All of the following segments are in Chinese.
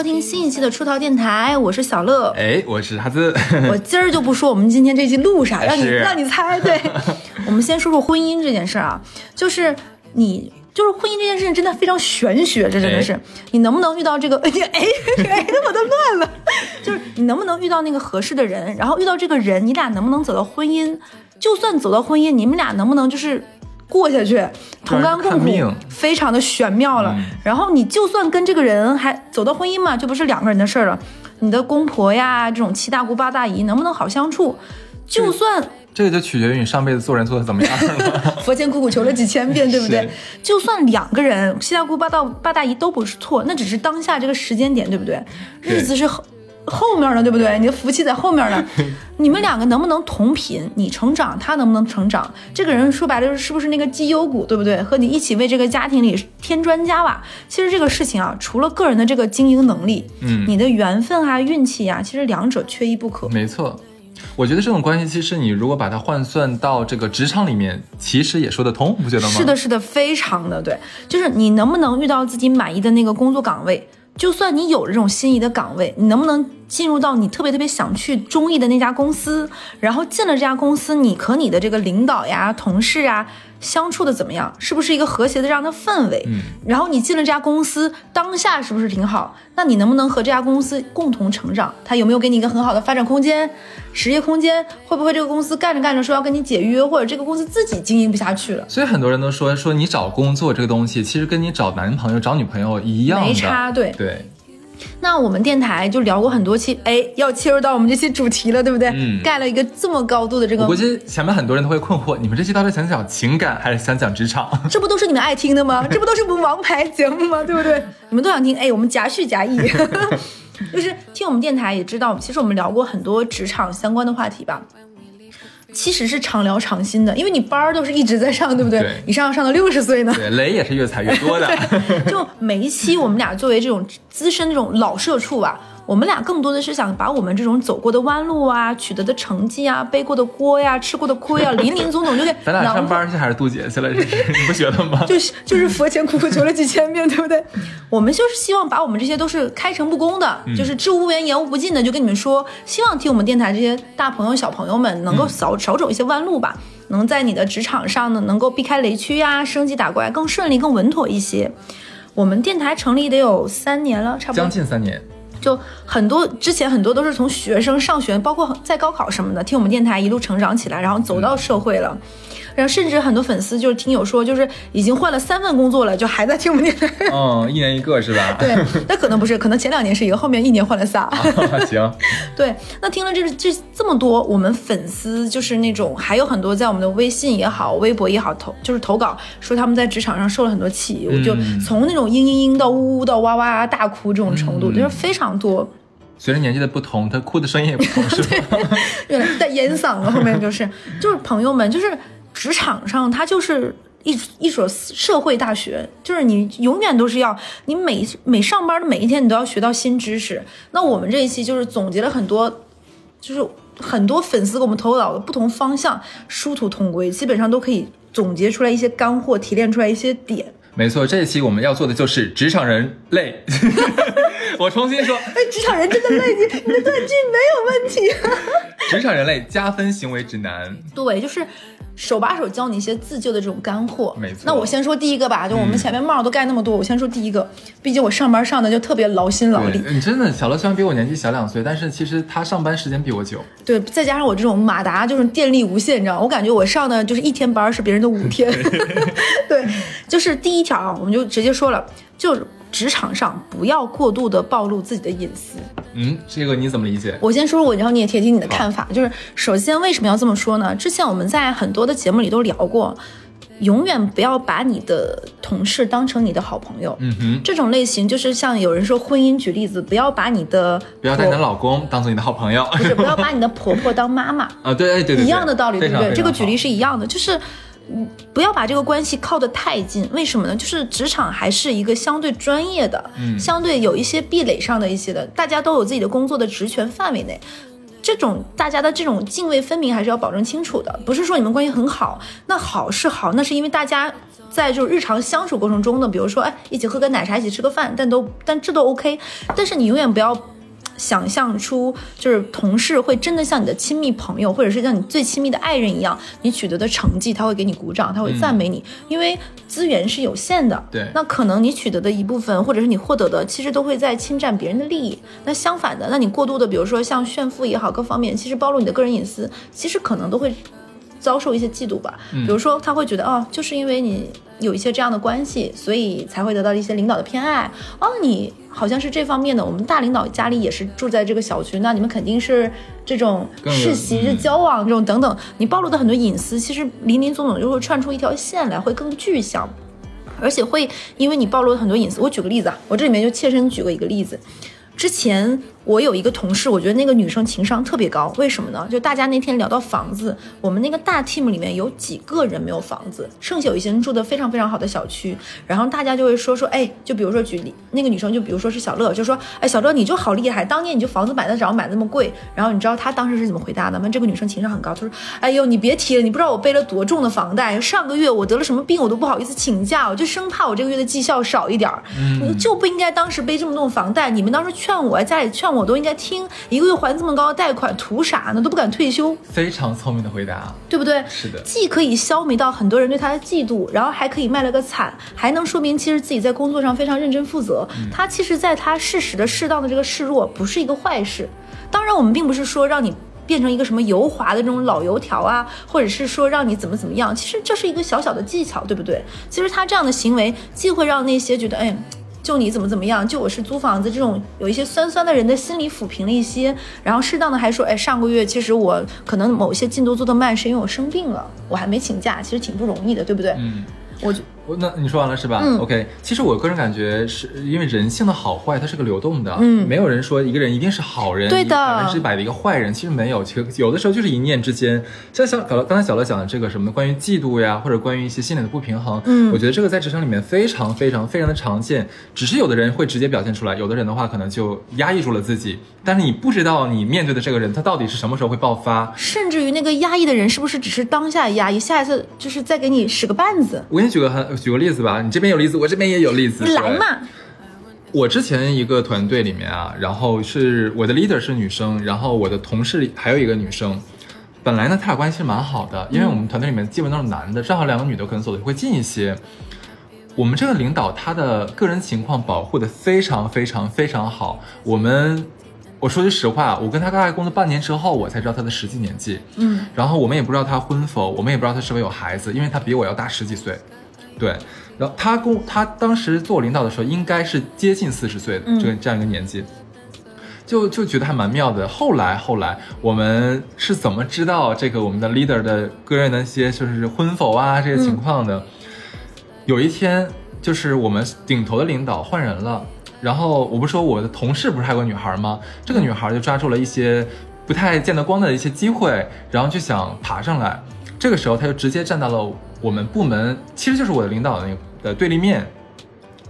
收听新一期的出逃电台，我是小乐。哎，我是哈子。我今儿就不说我们今天这期录啥，让你让你猜。对，我们先说说婚姻这件事儿啊，就是你。就是婚姻这件事情真的非常玄学，这真的是哎你能不能遇到这个？哎哎哎，我都乱了。就是你能不能遇到那个合适的人，然后遇到这个人，你俩能不能走到婚姻？就算走到婚姻，你们俩能不能就是过下去，同甘共苦，非常的玄妙了。嗯然后你就算跟这个人还走到婚姻嘛，就不是两个人的事儿了。你的公婆呀，这种七大姑八大姨能不能好相处？就算这个就取决于你上辈子做人做的怎么样了。佛前苦苦求了几千遍，对不对？就算两个人七大姑八大八大姨都不是错，那只是当下这个时间点，对不对？对日子是后后面呢，对不对？你的福气在后面呢。你们两个能不能同频？你成长，他能不能成长？这个人说白了就是是不是那个绩优股，对不对？和你一起为这个家庭里添砖加瓦。其实这个事情啊，除了个人的这个经营能力，嗯你的缘分啊、运气啊，其实两者缺一不可。没错，我觉得这种关系，其实你如果把它换算到这个职场里面，其实也说得通，不觉得吗？是的，，是的，非常的对，就是你能不能遇到自己满意的那个工作岗位？就算你有了这种心仪的岗位，你能不能进入到你特别特别想去中意的那家公司？然后进了这家公司，你和你的这个领导呀、同事啊相处的怎么样？是不是一个和谐的这样的氛围？嗯，然后你进了这家公司，当下是不是挺好？那你能不能和这家公司共同成长？他有没有给你一个很好的发展空间、职业空间？会不会这个公司干着干着说要跟你解约，或者这个公司自己经营不下去了？所以很多人都说说你找工作这个东西，其实跟你找男朋友、找女朋友一样的，没差，对。对，那我们电台就聊过很多期，哎，要切入到我们这期主题了，对不对？嗯盖了一个这么高度的这个我估，计前面很多人都会困惑，你们这期到底想讲情感还是想讲职场？这不都是你们爱听的吗？这不都是我们王牌节目吗？对不对？你们都想听，哎，我们夹叙夹议。就是听我们电台也知道，其实我们聊过很多职场相关的话题吧。其实是常聊常新的，因为你班儿都是一直在上，对不对？对你上上到六十岁呢。对，雷也是越踩越多的。就每一期我们俩作为这种资深这种老社畜吧，我们俩更多的是想把我们这种走过的弯路啊、取得的成绩啊、背过的锅呀、吃过的亏啊，林林总总就给 咱俩上班去还是渡劫去了？这 是你不觉得吗？就是就是佛前苦苦求了几千遍，对不对？我们就是希望把我们这些都是开诚布公的，就是知无不言，言无不尽的，就跟你们说，希望听我们电台这些大朋友、小朋友们能够少、少走一些弯路吧，能在你的职场上呢，能够避开雷区呀、升级打怪更顺利、更稳妥一些。我们电台成立得有三年了，差不多将近三年，就很多之前很多都是从学生上学，包括在高考什么的，听我们电台一路成长起来，然后走到社会了。然后甚至很多粉丝就是听友说，就是已经换了三份工作了，就还在听我们电台。嗯，一年一个是吧？对，那可能不是，可能前两年是一个，后面一年换了仨。行，对，那听了这这这么多，我们粉丝就是那种还有很多在我们的微信也好、微博也好投，就是投稿说他们在职场上受了很多气，我就从那种嘤嘤嘤到呜呜到哇哇大哭这种程度，就是非常多。随着年纪的不同，他哭的声音也不同，是吧？原来带烟嗓了，后面就是就是朋友们，就是职场上它就是一一所社会大学，就是你永远都是要你每每上班的每一天，你都要学到新知识。那我们这一期就是总结了很多，就是很多粉丝给我们投稿的不同方向，殊途同归，基本上都可以总结出来一些干货，提炼出来一些点。没错，这一期我们要做的就是职场人累。我重新说，哎，职场人真的累，你你的断句没有问题。职场人类加分行为指南。对，就是手把手教你一些自救的这种干货。没错那我先说第一个吧，就我们前面帽都盖那么多，我先说第一个。毕竟我上班上的就特别劳心劳力，，你真的小乐虽然比我年纪小两岁，但是其实他上班时间比我久。对，再加上我这种马达就是电力无限，你知道，我感觉我上的就是一天班是别人的五天。对，就是第一条啊，我们就直接说了，就是职场上不要过度的暴露自己的隐私。嗯，这个你怎么理解？我先说我，然后你也听听你的看法。就是首先为什么要这么说呢？之前我们在很多的节目里都聊过，永远不要把你的同事当成你的好朋友。嗯哼，这种类型就是像有人说婚姻举例子，不要把你的不要把你的老公当做你的好朋友。不是不要 把你的婆婆当妈妈，啊，对对对，一样的道理，对不对？这个举例，是一样的，就是。嗯，不要把这个关系靠得太近，为什么呢？就是职场还是一个相对专业的，嗯相对有一些壁垒上的一些的，大家都有自己的工作的职权范围内，这种大家的这种泾渭分明还是要保证清楚的，不是说你们关系很好，那好是好，那是因为大家在就日常相处过程中呢，比如说哎一起喝个奶茶，一起吃个饭，但都但这都 OK，但是你永远不要。想象出就是同事会真的像你的亲密朋友，或者是像你最亲密的爱人一样，你取得的成绩他会给你鼓掌，他会赞美你，因为资源是有限的。对，那可能你取得的一部分，或者是你获得的，其实都会在侵占别人的利益。那相反的，那你过度的，比如说像炫富也好，各方面其实暴露你的个人隐私，其实可能都会遭受一些嫉妒吧。比如说他会觉得哦，就是因为你有一些这样的关系，所以才会得到一些领导的偏爱。哦，你。好像是这方面的，我们大领导家里也是住在这个小区，那你们肯定是这种世袭、是交往这种等等，你暴露的很多隐私，其实林林总总就会串出一条线来，会更具象，而且会因为你暴露了很多隐私。我举个例子啊，我这里面就切身举过一个例子，之前。我有一个同事，我觉得那个女生情商特别高，为什么呢？就大家那天聊到房子，我们那个大 team 里面有几个人没有房子，剩下有一些人住的非常非常好的小区，然后大家就会说说，哎，就比如说举例，那个女生就比如说是小乐，就说，哎，小乐你就好厉害，当年你就房子买得着，买那么贵，然后你知道她当时是怎么回答的吗？这个女生情商很高，她说，哎呦，你别提了，你不知道我背了多重的房贷，上个月我得了什么病，我都不好意思请假，我就生怕我这个月的绩效少一点儿，你就不应该当时背这么重房贷，你们当时劝我，家里劝我都应该听。一个月还这么高的贷款，图啥呢？都不敢退休。非常聪明的回答，对不对？是的，既可以消弭到很多人对他的嫉妒，然后还可以卖了个惨，还能说明其实自己在工作上非常认真负责。他其实，在他适时的、适当的这个示弱，不是一个坏事。当然，我们并不是说让你变成一个什么油滑的这种老油条啊，或者是说让你怎么怎么样。其实这是一个小小的技巧，对不对？其实他这样的行为，既会让那些觉得哎。就你怎么怎么样，就我是租房子这种有一些酸酸的人的心理抚平了一些，然后适当的还说，哎，上个月其实我可能某些进度做得慢，是因为我生病了，我还没请假，其实挺不容易的，对不对？嗯，我就。那你说完了是吧？嗯，OK。其实我个人感觉是因为人性的好坏它是个流动的，嗯没有人说一个人一定是好人，对的百分之百的一个坏人，其实没有，其实有的时候就是一念之间。像小小刚才小乐讲的这个什么关于嫉妒呀，或者关于一些心理的不平衡，嗯我觉得这个在职场里面非常非常非常的常见，只是有的人会直接表现出来，有的人的话可能就压抑住了自己，但是你不知道你面对的这个人他到底是什么时候会爆发。甚至于那个压抑的人是不是只是当下压抑，下一次就是再给你使个绊子？我给你举个很举个例子吧，你这边有例子，我这边也有例子，来嘛！我之前一个团队里面啊，然后是我的 leader 是女生，然后我的同事里还有一个女生。本来呢，他俩关系是蛮好的，因为我们团队里面基本都是男的，正好两个女的可能走的会近一些。我们这个领导他的个人情况保护的非常非常非常好。我们我说句实话，我跟他大概工作半年之后，我才知道他的实际年纪。嗯，然后我们也不知道他婚否，我们也不知道他是否有孩子，因为他比我要大十几岁。对，然后他跟我他当时做我领导的时候，应该是接近四十岁的嗯这个这样一个年纪，就就觉得还蛮妙的。后来后来我们是怎么知道这个我们的 leader 的个人的一些就是婚否啊这些情况的？有一天就是我们顶头的领导换人了，然后我不是说我的同事不是还有个女孩吗？这个女孩就抓住了一些不太见得光的一些机会，然后就想爬上来。这个时候，她就直接站到了我们部门，其实就是我的领导的那个的对立面。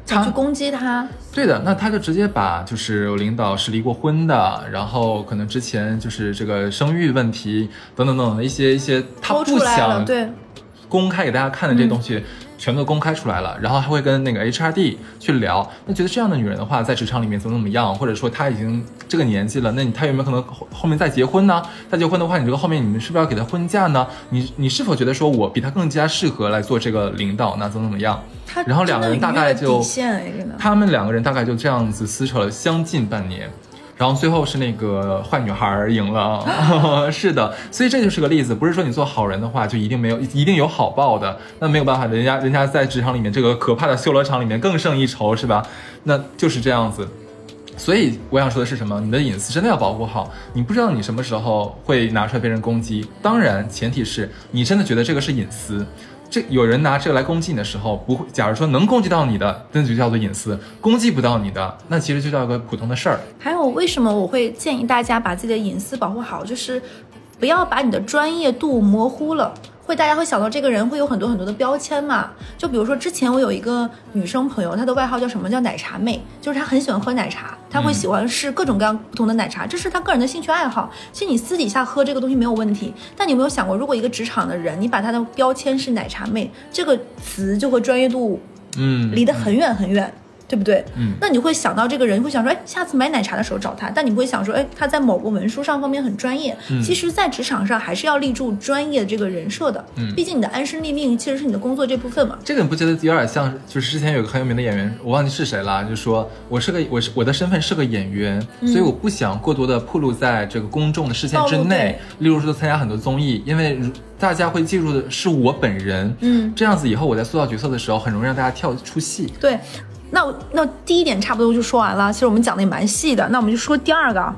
他去攻击他，对的，那他就直接把就是我领导是离过婚的，然后可能之前就是这个生育问题等等等等的一些一些他不想对，公开给大家看的这些东西，全都公开出来了，然后还会跟那个 HRD 去聊，那觉得这样的女人的话，在职场里面怎么怎么样，或者说她已经这个年纪了，那你她有没有可能后后面再结婚呢？再结婚的话，你这个后面你们是不是要给她婚假呢？你你是否觉得说我比她更加适合来做这个领导呢？怎么怎么样？他然后两个人大概就。他们两个人大概就这样子撕扯了将近半年，然后最后是那个坏女孩赢了。是的，所以这就是个例子，不是说你做好人的话就一定没有一定有好报的，那没有办法，人家人家在职场里面这个可怕的修罗场里面更胜一筹，是吧？那就是这样子。所以我想说的是什么？你的隐私真的要保护好。你不知道你什么时候会拿出来被人攻击，当然前提是你真的觉得这个是隐私。这有人拿这个来攻击你的时候，不会。假如说能攻击到你的，那就叫做隐私；攻击不到你的，那其实就叫一个普通的事儿。还有，为什么我会建议大家把自己的隐私保护好？就是不要把你的专业度模糊了。会大家会想到这个人会有很多很多的标签嘛？就比如说之前我有一个女生朋友，她的外号叫什么？叫奶茶妹，就是她很喜欢喝奶茶，她会喜欢试各种各样不同的奶茶，这是她个人的兴趣爱好。其实你私底下喝这个东西没有问题，但你有没有想过，如果一个职场的人，你把他的标签是奶茶妹，这个词就和专业度嗯，离得很远很远，对不对？嗯那你会想到这个人，你会想说，哎，下次买奶茶的时候找他，但你不会想说，哎，他在某个文书上方面很专业。嗯其实，在职场上还是要立住专业这个人设的。嗯毕竟你的安身立命其实是你的工作这部分嘛。这个你不觉得有点像？就是之前有个很有名的演员，我忘记是谁了，就说我是个我是我的身份是个演员，所以我不想过多的暴露在这个公众的视线之内。例如说参加很多综艺，因为大家会记住的是我本人，嗯，这样子以后我在塑造角色的时候，很容易让大家跳出戏。对，那我那第一点差不多就说完了。其实我们讲的也蛮细的，那我们就说第二个啊。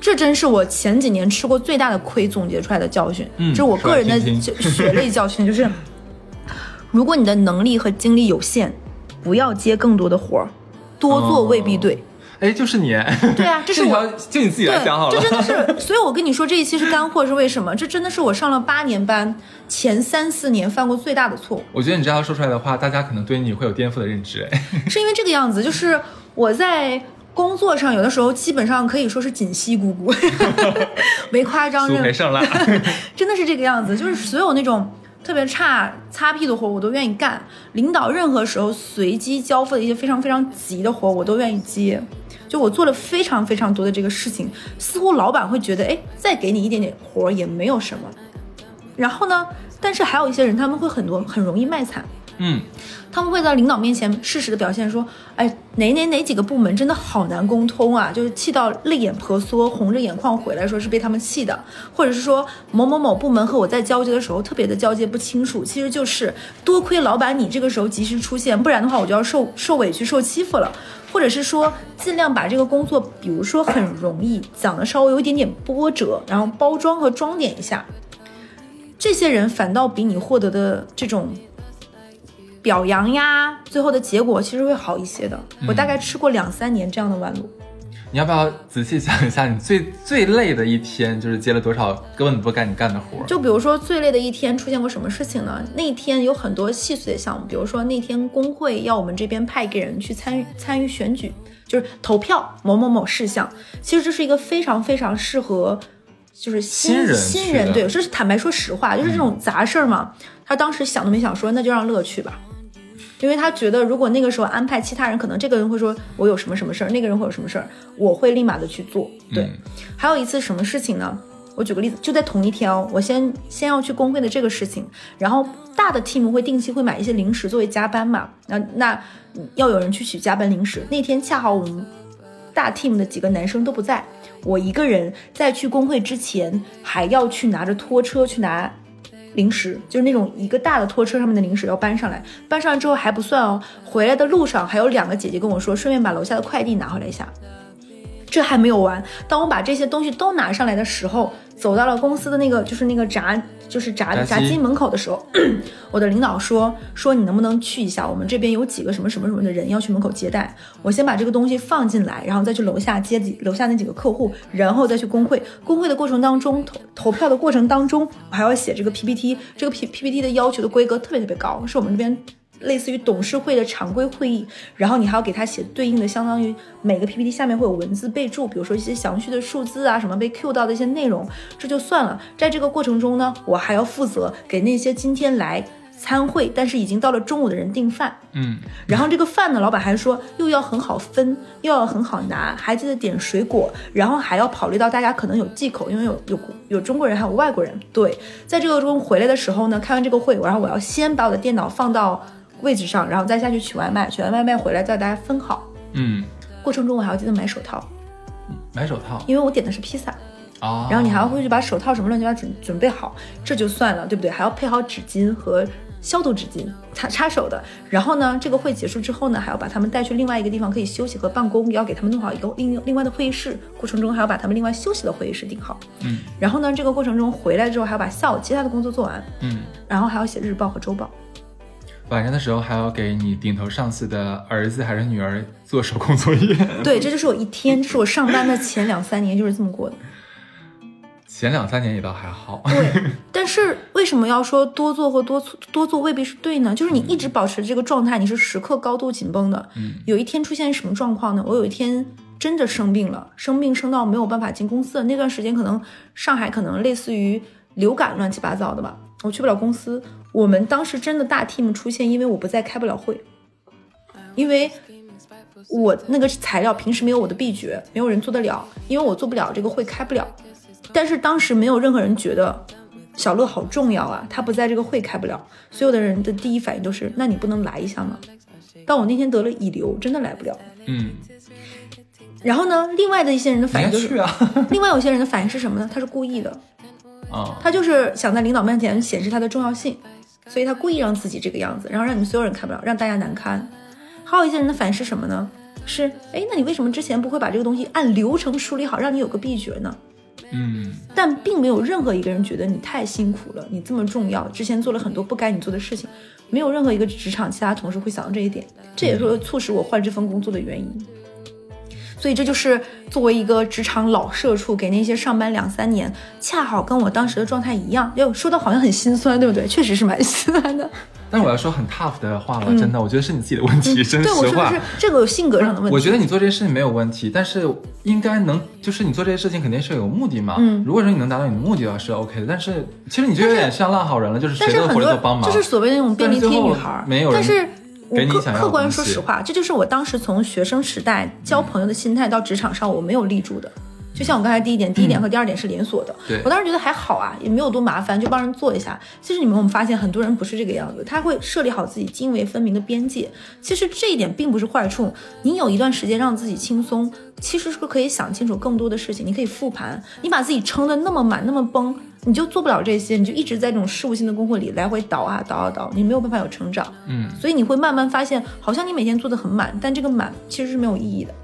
这真是我前几年吃过最大的亏总结出来的教训，嗯这是我个人的血泪教训，就是如果你的能力和精力有限，不要接更多的活儿，多做未必对。哎，就是你，对啊，这是就你自己来讲好了。这真的是，所以我跟你说这一期是干货，是为什么？这真的是我上了八年班前三四年犯过最大的错误。我觉得你这样说出来的话，大家可能对你会有颠覆的认知。哎，是因为这个样子，就是我在工作上有的时候基本上可以说是锦溪姑姑，没夸张，苏培盛了。真的是这个样子，就是所有那种特别差擦屁的活我都愿意干，领导任何时候随机交付的一些非常非常急的活我都愿意接。就我做了非常非常多的这个事情，似乎老板会觉得，哎，再给你一点点活也没有什么。然后呢，但是还有一些人他们会很多很容易卖惨，嗯，他们会在领导面前适时的表现说，哎，哪哪哪几个部门真的好难沟通啊，就是气到泪眼婆娑，红着眼眶回来，说是被他们气的，或者是说某某某部门和我在交接的时候特别的交接不清楚，其实就是多亏老板你这个时候及时出现，不然的话我就要受受委屈受欺负了，或者是说尽量把这个工作，比如说很容易讲的稍微有一点点波折，然后包装和装点一下，这些人反倒比你获得的这种表扬呀，最后的结果其实会好一些的。我大概吃过两三年这样的弯路。你要不要仔细想一下，你最最累的一天就是接了多少根本不该你干的活儿？就比如说最累的一天出现过什么事情呢？那天有很多细碎的项目，比如说那天工会要我们这边派一个人去参与参与选举，就是投票某某某事项。其实这是一个非常非常适合。就是新新人新人对，这是坦白说实话，就是这种杂事儿嘛。他当时想都没想说，那就让乐去吧，因为他觉得如果那个时候安排其他人，可能这个人会说我有什么什么事儿，那个人会有什么事儿，我会立马的去做。对，嗯还有一次什么事情呢？我举个例子，就在同一天哦，我先先要去工会的这个事情，然后大的 team 会定期会买一些零食作为加班嘛，那那要有人去取加班零食。那天恰好我们大 team 的几个男生都不在，我一个人在去工会之前还要去拿着拖车去拿零食，就是那种一个大的拖车上面的零食要搬上来，搬上来之后还不算哦，回来的路上还有两个姐姐跟我说，顺便把楼下的快递拿回来一下。这还没有完，当我把这些东西都拿上来的时候，走到了公司的那个就是那个闸就是闸闸机门口的时候，我的领导说说你能不能去一下，我们这边有几个什么什么什么的人要去门口接待，我先把这个东西放进来，然后再去楼下接几楼下那几个客户，然后再去工会。工会的过程当中，投投票的过程当中，我还要写这个 PPT，这个 P PPT 的要求的规格特别特别高，是我们这边。类似于董事会的常规会议，然后你还要给他写对应的，相当于每个 PPT 下面会有文字备注，比如说一些详细的数字啊，什么被 Q 到的一些内容，这就算了。在这个过程中呢，我还要负责给那些今天来参会，但是已经到了中午的人订饭。嗯，然后这个饭呢，老板还说又要很好分，又要很好拿，还记得点水果，然后还要考虑到大家可能有忌口，因为有有有中国人还有外国人。对，在这个中回来的时候呢，开完这个会，然后我要先把我的电脑放到位置上，然后再下去取外卖，取完外卖回来再大家分好。嗯，过程中我还要记得买手套，买手套因为我点的是披萨，哦，然后你还要回去把手套什么乱七八糟准准备好，这就算了，对不对？还要配好纸巾和消毒纸巾，擦擦手的。然后呢，这个会结束之后呢，还要把他们带去另外一个地方可以休息和办公，也要给他们弄好一个另另外的会议室。过程中还要把他们另外休息的会议室订好。嗯然后呢，这个过程中回来之后还要把下午其他的工作做完，嗯，然后还要写日报和周报。晚上的时候还要给你顶头上司的儿子还是女儿做手工作业。对，这就是我一天，这是我上班的前两三年就是这么过的。前两三年也倒还好。对，但是为什么要说多做或多多做未必是对呢？就是你一直保持这个状态，你是时刻高度紧绷的。嗯，有一天出现什么状况呢？我有一天真的生病了，生病生到没有办法进公司了。那段时间可能上海可能类似于流感乱七八糟的吧，我去不了公司。我们当时真的大 team 出现，因为我不在开不了会，因为我那个材料平时没有我的秘诀，没有人做得了，因为我做不了这个会开不了。但是当时没有任何人觉得小乐好重要啊，他不在这个会开不了，所有的人的第一反应都是，那你不能来一下吗？但我那天得了乙流，真的来不了。嗯，然后呢，另外的一些人的反应就是。另外有些人的反应是什么呢？他是故意的，啊，他就是想在领导面前显示他的重要性，所以他故意让自己这个样子，然后让你们所有人看不了，让大家难堪。还有一些人的反是什么呢？是，哎，那你为什么之前不会把这个东西按流程梳理好，让你有个秘诀呢？嗯，但并没有任何一个人觉得你太辛苦了，你这么重要，之前做了很多不该你做的事情，没有任何一个职场其他同事会想到这一点，这也是促使我换这份工作的原因。所以这就是作为一个职场老社畜，给那些上班两三年，恰好跟我当时的状态一样，又说的好像很心酸，对不对？确实是蛮心酸的。但是我要说很 tough 的话了，真的，我觉得是你自己的问题，真嗯对，我实话说的是。这个有性格上的问题。我觉得你做这些事情没有问题，但是应该能，就是你做这些事情肯定是有目的嘛。嗯如果说你能达到你的目的的话是 OK 的，但是其实你就有点像烂好人了，就是谁都是很多活着都帮忙，就是所谓的那种便利贴女孩没有人但是我客客观说实话，这就是我当时从学生时代交朋友的心态到职场上我没有立住的。就像我刚才第一点，第一点和第二点是连锁的。嗯对我当时觉得还好啊，也没有多麻烦，就帮人做一下。其实你们有没有发现，很多人不是这个样子，他会设立好自己泾渭分明的边界。其实这一点并不是坏处，你有一段时间让自己轻松，其实是可以想清楚更多的事情。你可以复盘，你把自己撑得那么满那么崩，你就做不了这些，你就一直在这种事务性的工作里来回倒啊倒啊倒，你没有办法有成长。嗯，所以你会慢慢发现，好像你每天做的很满，但这个满其实是没有意义的。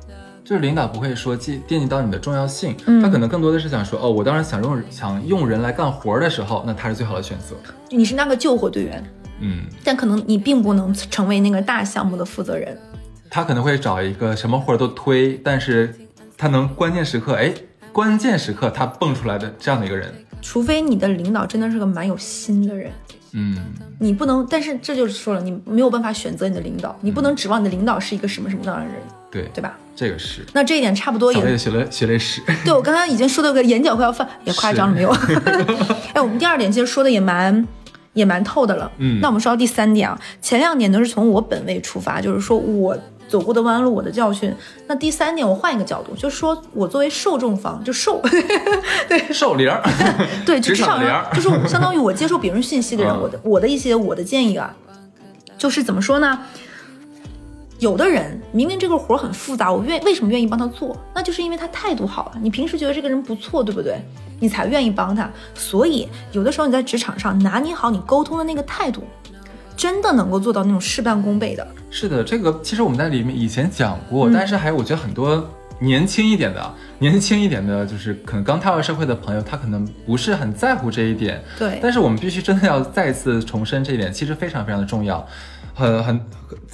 就是领导不会说记惦记到你的重要性，嗯他可能更多的是想说，哦，我当时想用想用人来干活的时候，那他是最好的选择。你是那个救火队员，嗯，但可能你并不能成为那个大项目的负责人。他可能会找一个什么活儿都推，但是他能关键时刻，哎，关键时刻他蹦出来的这样的一个人。除非你的领导真的是个蛮有心的人，嗯，你不能。但是这就是说了，你没有办法选择你的领导，你不能指望你的领导是一个什么什么样的人，对，对吧？这个是。那这一点差不多也小魏学了学类史，对我刚刚已经说到个眼角快要泛，也夸张了没有？哎，我们第二点其实说的也蛮也蛮透的了。嗯那我们说到第三点啊，前两点都是从我本位出发，就是说我走过的弯路，我的教训。那第三点，我换一个角度，就是说我作为受众方，就受 瘦零儿，对，就职场职场零儿，就是相当于我接受别人信息的人，嗯我的我的一些我的建议啊，就是怎么说呢？有的人明明这个活儿很复杂，我愿为什么愿意帮他做？那就是因为他态度好了。你平时觉得这个人不错，对不对？你才愿意帮他。所以有的时候你在职场上拿捏好你沟通的那个态度，真的能够做到那种事半功倍的。是的，这个其实我们在里面以前讲过，嗯但是还有我觉得很多年轻一点的、年轻一点的，就是可能刚踏入社会的朋友，他可能不是很在乎这一点。对但是我们必须真的要再次重申这一点，其实非常非常的重要。很很，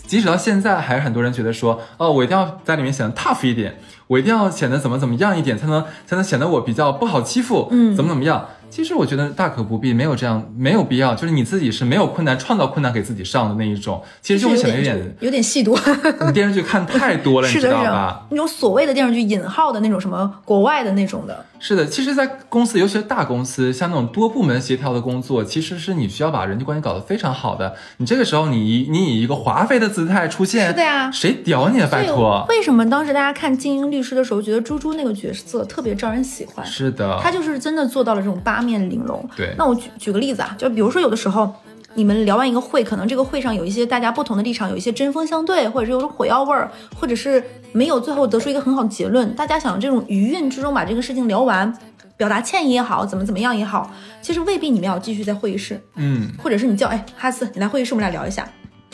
即使到现在，还是很多人觉得说，哦，我一定要在里面显得 tough 一点，我一定要显得怎么怎么样一点，才能才能显得我比较不好欺负，嗯怎么怎么样。其实我觉得大可不必，没有这样，没有必要。就是你自己是没有困难，创造困难给自己上的那一种，其实就会显得有点，有点戏多。你 电视剧看太多了，你知道吧？，那种所谓的电视剧引号的那种什么国外的那种的，是的，其实，在公司，尤其是大公司，像那种多部门协调的工作，其实是你需要把人际关系搞得非常好的。你这个时候你，以你以一个华妃的姿态出现，是的呀谁屌你啊？拜托，为什么当时大家看《精英律师》的时候，觉得猪猪那个角色特别招人喜欢？是的，他就是真的做到了这种八面玲珑。对那我举举个例子啊，就比如说有的时候。你们聊完一个会，可能这个会上有一些大家不同的立场，有一些针锋相对，或者是有种火药味儿，或者是没有最后得出一个很好的结论。大家想这种余韵之中把这个事情聊完，表达歉意也好，怎么怎么样也好，其实未必你们要继续在会议室，嗯，或者是你叫哎哈斯，你来会议室我们俩聊一下。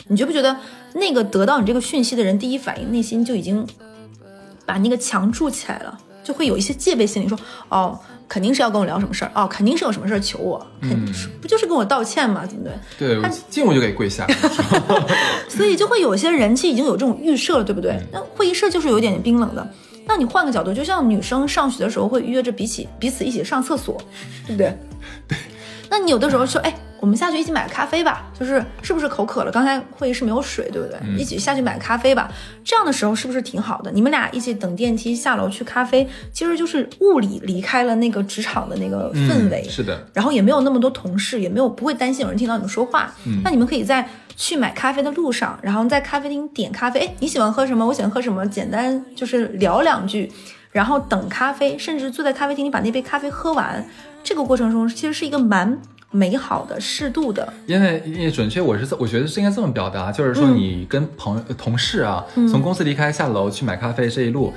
你觉不觉得那个得到你这个讯息的人，第一反应内心就已经把那个墙筑起来了，就会有一些戒备心理，说哦，肯定是要跟我聊什么事儿，哦，肯定是有什么事儿求我，肯定是、不就是跟我道歉吗，对不对？对，他进我就给跪下。所以就会有些人气已经有这种预设了，对不对？那会议室就是有点冰冷的。那你换个角度，就像女生上学的时候会约着彼此彼此一起上厕所，对不对？对。那你有的时候说，哎，我们下去一起买个咖啡吧，就是是不是口渴了？刚才会议室没有水，对不对？一起下去买个咖啡吧。这样的时候是不是挺好的？你们俩一起等电梯下楼去咖啡，其实就是物理离开了那个职场的那个氛围，是的。然后也没有那么多同事，也没有不会担心有人听到你们说话。那你们可以在去买咖啡的路上，然后在咖啡厅点咖啡。哎，你喜欢喝什么？我喜欢喝什么？简单就是聊两句，然后等咖啡，甚至坐在咖啡厅里把那杯咖啡喝完。这个过程中其实是一个蛮。美好的、适度的，因为因为准确，我是我觉得是应该这么表达，就是说你跟朋友、同事啊，从公司离开下楼去买咖啡这一路，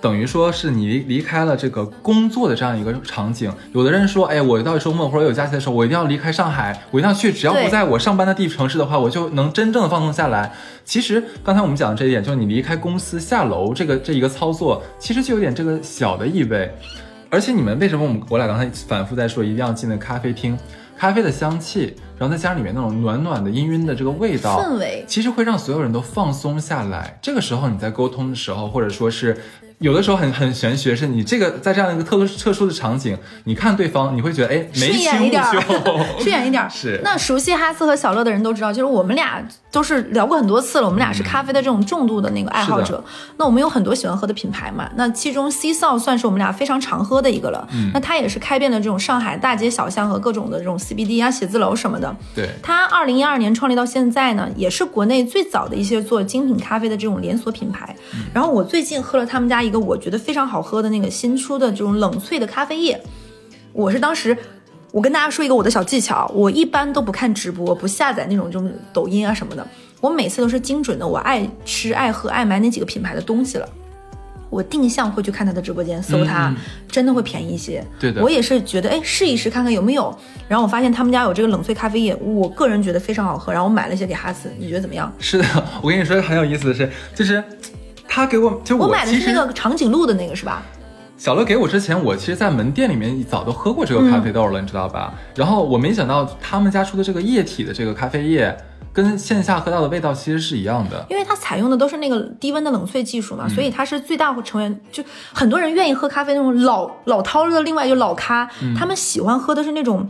等于说是你离离开了这个工作的这样一个场景。有的人说，哎，我到周末或者有假期的时候，我一定要离开上海，我一定要去，只要不在我上班的地城市的话，我就能真正的放松下来。其实刚才我们讲的这一点，就是你离开公司下楼这个这一个操作，其实就有点这个小的意味。而且你们为什么我们我俩刚才反复在说一定要进那咖啡厅？咖啡的香气，然后再加上里面那种暖暖的氤氲的这个味道，氛围，其实会让所有人都放松下来。这个时候你在沟通的时候，或者说是。有的时候很很玄学，是你这个在这样一个特殊特殊的场景，你看对方，你会觉得哎，眉清目秀，顺眼一点。是。那熟悉哈斯和小乐的人都知道，就是我们俩都是聊过很多次了，我们俩是咖啡的这种重度的那个爱好者。那我们有很多喜欢喝的品牌嘛，那其中 C 少算是我们俩非常常喝的一个了。嗯。那它也是开遍了这种上海大街小巷和各种的这种 CBD 啊、写字楼什么的。对。它二零一二年创立到现在呢，也是国内最早的一些做精品咖啡的这种连锁品牌。然后我最近喝了他们家一个，我觉得非常。好喝的那个新出的这种冷萃的咖啡液，我是当时，我跟大家说一个我的小技巧，我一般都不看直播，不下载那种这种抖音啊什么的，我每次都是精准的，我爱吃爱喝爱买哪几个品牌的东西了，我定向会去看他的直播间搜它，真的会便宜一些。对的，我也是觉得哎试一试看看有没有，然后我发现他们家有这个冷萃咖啡液，我个人觉得非常好喝，然后我买了一些给哈斯，你觉得怎么样？是的，我跟你说很有意思的是，就是他给我就我买的是那个长颈鹿的那个是吧？小乐给我之前，我其实，在门店里面早都喝过这个咖啡豆了，你知道吧？然后我没想到他们家出的这个液体的这个咖啡液，跟线下喝到的味道其实是一样的，因为它采用的都是那个低温的冷萃技术嘛，所以它是最大成员。就很多人愿意喝咖啡那种老老饕的，另外就老咖，他们喜欢喝的是那种。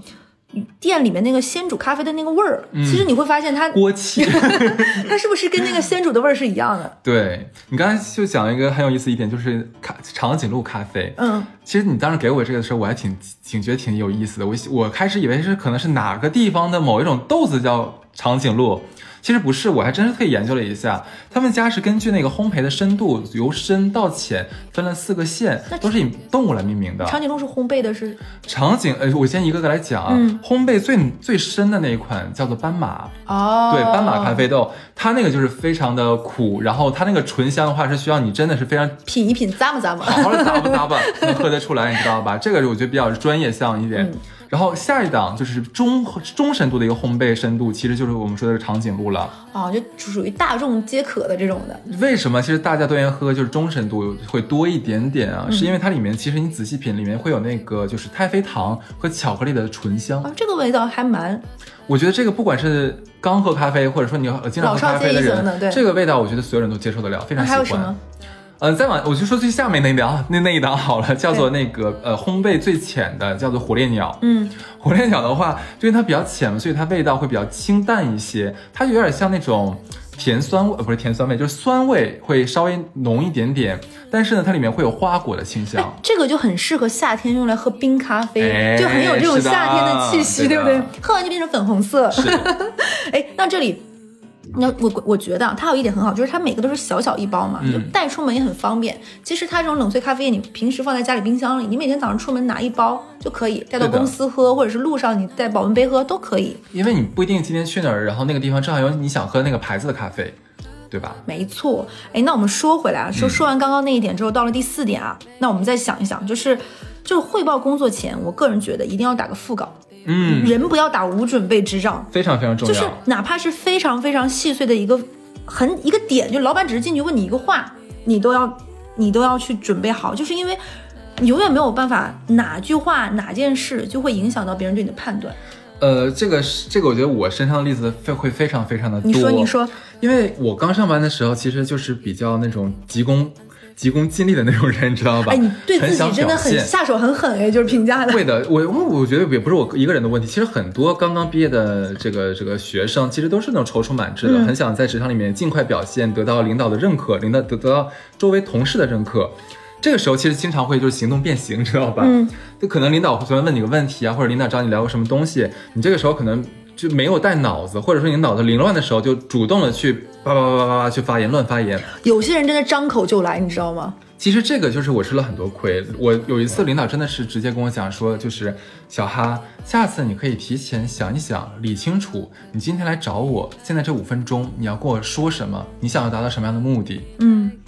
店里面那个鲜煮咖啡的那个味儿，其实你会发现它锅气，它是不是跟那个鲜煮的味儿是一样的？对你刚才就讲了一个很有意思一点，就是咖长颈鹿咖啡。嗯，其实你当时给我这个的时候，我还挺挺觉得挺有意思的。我我开始以为是可能是哪个地方的某一种豆子叫长颈鹿。其实不是，我还真是特意研究了一下，他们家是根据那个烘焙的深度，由深到浅分了四个线，都是以动物来命名的。长颈鹿是烘焙的，是长颈，呃，我先一个个来讲啊。烘焙最最深的那一款叫做斑马，哦，对，斑马咖啡豆，它那个就是非常的苦，然后它那个醇香的话是需要你真的是非常品一品，咂吧咂吧，好好的咂吧咂吧，能喝得出来，你知道吧？这个我觉得比较专业像一点。然后下一档就是中中深度的一个烘焙深度，其实就是我们说的长颈鹿了。啊，就属于大众皆可的这种的。为什么？其实大家都愿意喝，就是中深度会多一点点啊，是因为它里面其实你仔细品，里面会有那个就是太妃糖和巧克力的醇香。啊，这个味道还蛮……我觉得这个不管是刚喝咖啡，或者说你经常喝咖啡的人，这个味道我觉得所有人都接受得了，非常喜欢。还有什么？呃，再往我就说最下面那一档，那那一档好了，叫做那个呃烘焙最浅的，叫做火烈鸟。嗯，火烈鸟的话，因为它比较浅嘛，所以它味道会比较清淡一些，它有点像那种甜酸味，呃，不是甜酸味，就是酸味会稍微浓一点点。但是呢，它里面会有花果的清香，这个就很适合夏天用来喝冰咖啡，就很有这种夏天的气息，对不对？喝完就变成粉红色。哎，那这里。那我我觉得它有一点很好，就是它每个都是小小一包嘛，就带出门也很方便。其实它这种冷萃咖啡液，你平时放在家里冰箱里，你每天早上出门拿一包就可以带到公司喝，或者是路上你带保温杯喝都可以。因为你不一定今天去哪儿，然后那个地方正好有你想喝那个牌子的咖啡，对吧？没错。哎，那我们说回来啊，说说完刚刚那一点之后，到了第四点啊，那我们再想一想，就是就是汇报工作前，我个人觉得一定要打个副稿。嗯，人不要打无准备之仗，非常非常重要。就是哪怕是非常非常细碎的一个很一个点，就老板只是进去问你一个话，你都要你都要去准备好。就是因为你永远没有办法哪句话哪件事就会影响到别人对你的判断。呃，这个是这个，我觉得我身上的例子会会非常非常的多。你说你说，因为我刚上班的时候，其实就是比较那种急功。急功近利的那种人，你知道吧？哎，你对自己真的很下手很狠哎，就是评价的。会的，我我我觉得也不是我一个人的问题，其实很多刚刚毕业的这个这个学生，其实都是那种踌躇满志的，嗯很想在职场里面尽快表现，得到领导的认可，领导得得到周围同事的认可。这个时候其实经常会就是行动变形，知道吧？嗯，就可能领导随便问你个问题啊，或者领导找你聊个什么东西，你这个时候可能就没有带脑子，或者说你脑子凌乱的时候，就主动的去叭叭叭叭叭叭去发言乱发言。有些人真的张口就来，你知道吗？其实这个就是我吃了很多亏。我有一次领导真的是直接跟我讲说，就是小哈，下次你可以提前想一想，理清楚，你今天来找我，现在这五分钟你要跟我说什么，你想要达到什么样的目的？嗯，啊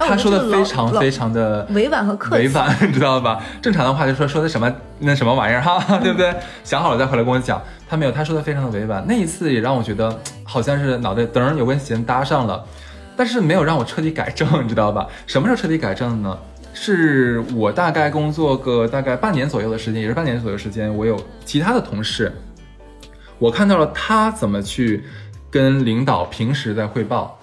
他说的非常非常的委婉和客气委婉，你 知道吧？正常的话就说说的什么那什么玩意儿哈，对不对？想好了再回来跟我讲。他没有，他说的非常的委婉。那一次也让我觉得好像是脑袋噔儿有根弦搭上了，但是没有让我彻底改正，你知道吧？什么时候彻底改正呢？是我大概工作个大概半年左右的时间，也是半年左右时间，我有其他的同事，我看到了他怎么去跟领导平时在汇报，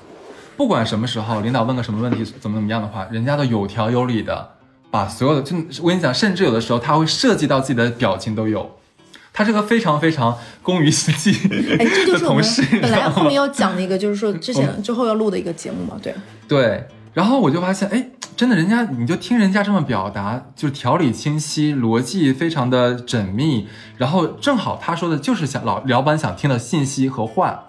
不管什么时候，领导问个什么问题，怎么怎么样的话，人家都有条有理的把所有的，就我跟你讲，甚至有的时候他会涉及到自己的表情都有。他是个非常非常工于心计哎，这就是我们的同事，你本来后面要讲的一个，就是说 之前之后要录的一个节目嘛，对。对，然后我就发现，哎，真的，人家你就听人家这么表达，就条理清晰，逻辑非常的缜密，然后正好他说的就是想老老板想听的信息和话。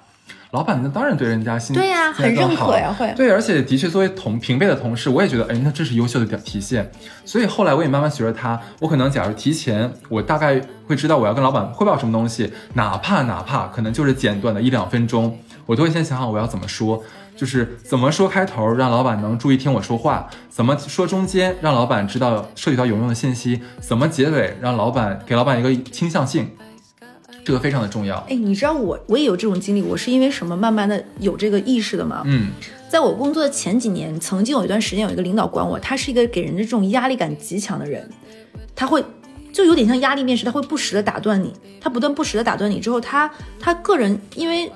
老板那当然对人家心对呀很认可呀会对，而且的确作为同平辈的同事，我也觉得，哎，那这是优秀的表体现。所以后来我也慢慢学着他，我可能假如提前，我大概会知道我要跟老板汇报什么东西，哪怕哪怕可能就是简短的一两分钟，我都会先想好我要怎么说，就是怎么说开头让老板能注意听我说话，怎么说中间让老板知道涉及到有用的信息，怎么结尾让老板给老板一个倾向性，这个非常的重要。哎，你知道我我也有这种经历，我是因为什么慢慢的有这个意识的吗？嗯在我工作的前几年，曾经有一段时间有一个领导管我，他是一个给人的这种压力感极强的人，他会就有点像压力面试，他会不时的打断你，他不断不时的打断你之后，他他个人因为。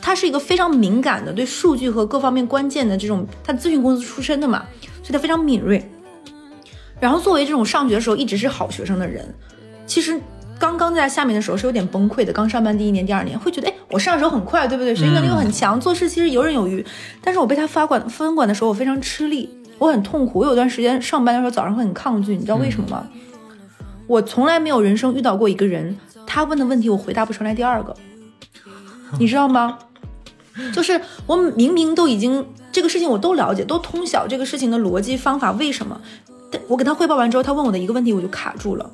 他是一个非常敏感的，对数据和各方面关键的这种，他咨询公司出身的嘛，所以他非常敏锐。然后作为这种上学的时候一直是好学生的人，其实刚刚在下面的时候是有点崩溃的。刚上班第一年、第二年会觉得，哎，我上手很快，对不对？学习能力又很强，做事其实游刃有余。但是我被他发管分管的时候，我非常吃力，我很痛苦。我有段时间上班的时候早上会很抗拒，你知道为什么吗？我从来没有人生遇到过一个人，他问的问题我回答不出来第二个，你知道吗？就是我明明都已经这个事情我都了解，都通晓这个事情的逻辑方法，为什么？但我给他汇报完之后，他问我的一个问题，我就卡住了。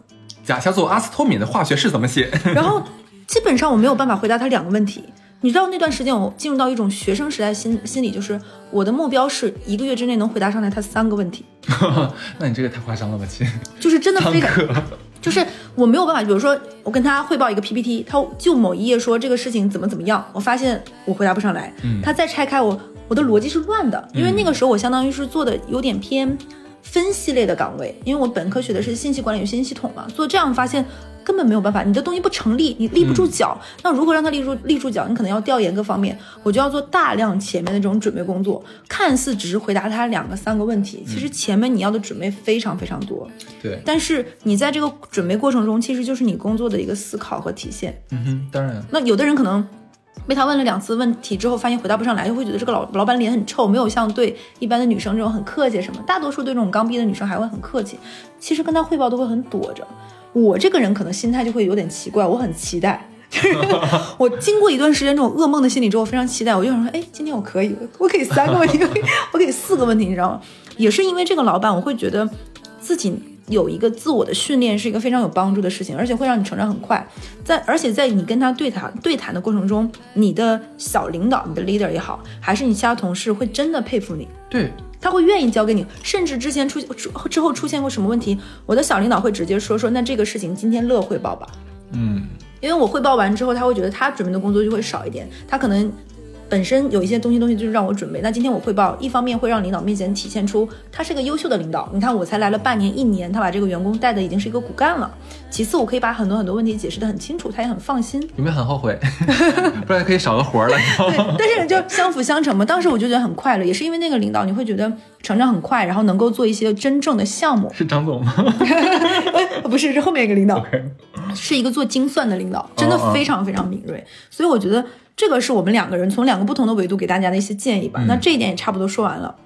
甲硝唑阿司托敏的化学式怎么写？然后基本上我没有办法回答他两个问题。你知道那段时间我进入到一种学生时代心心理，就是我的目标是一个月之内能回答上来他三个问题，那你这个太夸张了吧，亲？就是真的非常，课。就是我没有办法。比如说我跟他汇报一个 PPT，他就某一页说这个事情怎么怎么样，我发现我回答不上来，嗯他再拆开我，我的逻辑是乱的，因为那个时候我相当于是做的有点偏分析类的岗位，因为我本科学的是信息管理与信息系统嘛，做这样发现根本没有办法，你的东西不成立，你立不住脚。那如何让它立住立住脚？你可能要调研各方面，我就要做大量前面的这种准备工作，看似只是回答他两个三个问题，其实前面你要的准备非常非常多。对，但是你在这个准备过程中，其实就是你工作的一个思考和体现。嗯哼，当然，那有的人可能被他问了两次问题之后，发现回答不上来，就会觉得这个老老板脸很臭，没有像对一般的女生这种很客气什么。大多数对这种刚毕业的女生还会很客气，其实跟他汇报都会很躲着。我这个人可能心态就会有点奇怪，我很期待。就 是我经过一段时间这种噩梦的心理之后，非常期待。我就想说，哎，今天我可以，我可以三个问题，我可以我可以四个问题，你知道吗？也是因为这个老板，我会觉得自己有一个自我的训练是一个非常有帮助的事情，而且会让你成长很快。在而且在你跟他对谈对谈的过程中，你的小领导、你的 leader 也好，还是你其他同事，会真的佩服你。对，他会愿意交给你，甚至之前出之之后出现过什么问题，我的小领导会直接说说，那这个事情今天乐汇报吧，嗯，因为我汇报完之后，他会觉得他准备的工作就会少一点，他可能本身有一些东西东西就是让我准备。那今天我汇报，一方面会让领导面前体现出他是个优秀的领导。你看我才来了半年一年，他把这个员工带的已经是一个骨干了。其次，我可以把很多很多问题解释的很清楚，他也很放心。有没有很后悔？不然可以少个活了。对，但是就相辅相成嘛。当时我就觉得很快乐，也是因为那个领导，你会觉得成长很快，然后能够做一些真正的项目。是张总吗？不是，是后面一个领导。是一个做精算的领导，真的非常非常敏锐，所以我觉得这个是我们两个人从两个不同的维度给大家的一些建议吧。那这一点也差不多说完了，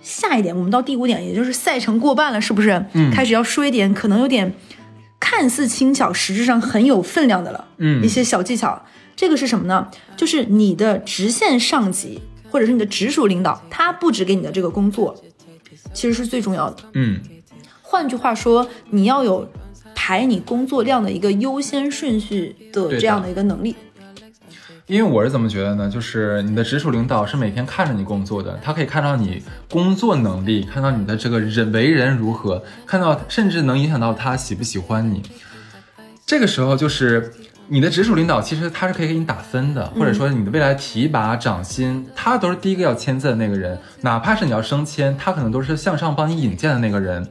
下一点我们到第五点，也就是赛程过半了，是不是？嗯开始要说一点可能有点看似轻巧，实质上很有分量的了。嗯一些小技巧，这个是什么呢？就是你的直线上级或者是你的直属领导，他布置给你的这个工作，其实是最重要的。嗯换句话说，你要有排你工作量的一个优先顺序的这样的一个能力。因为我是怎么觉得呢？就是你的直属领导是每天看着你工作的，他可以看到你工作能力，看到你的这个人为人如何，看到甚至能影响到他喜不喜欢你。这个时候就是你的直属领导，其实他是可以给你打分的，或者说你的未来提拔、涨薪，他都是第一个要签字的那个人，哪怕是你要升迁，他可能都是向上帮你引荐的那个人。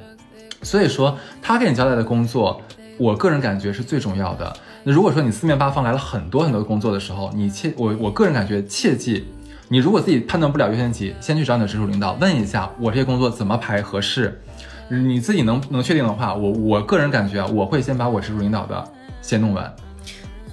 所以说，他给你交代的工作，我个人感觉是最重要的。那如果说你四面八方来了很多很多工作的时候，你切我我个人感觉切记，你如果自己判断不了优先级，先去找你的直属领导问一下，我这些工作怎么排合适。你自己能能确定的话，我我个人感觉，我会先把我直属领导的先弄完。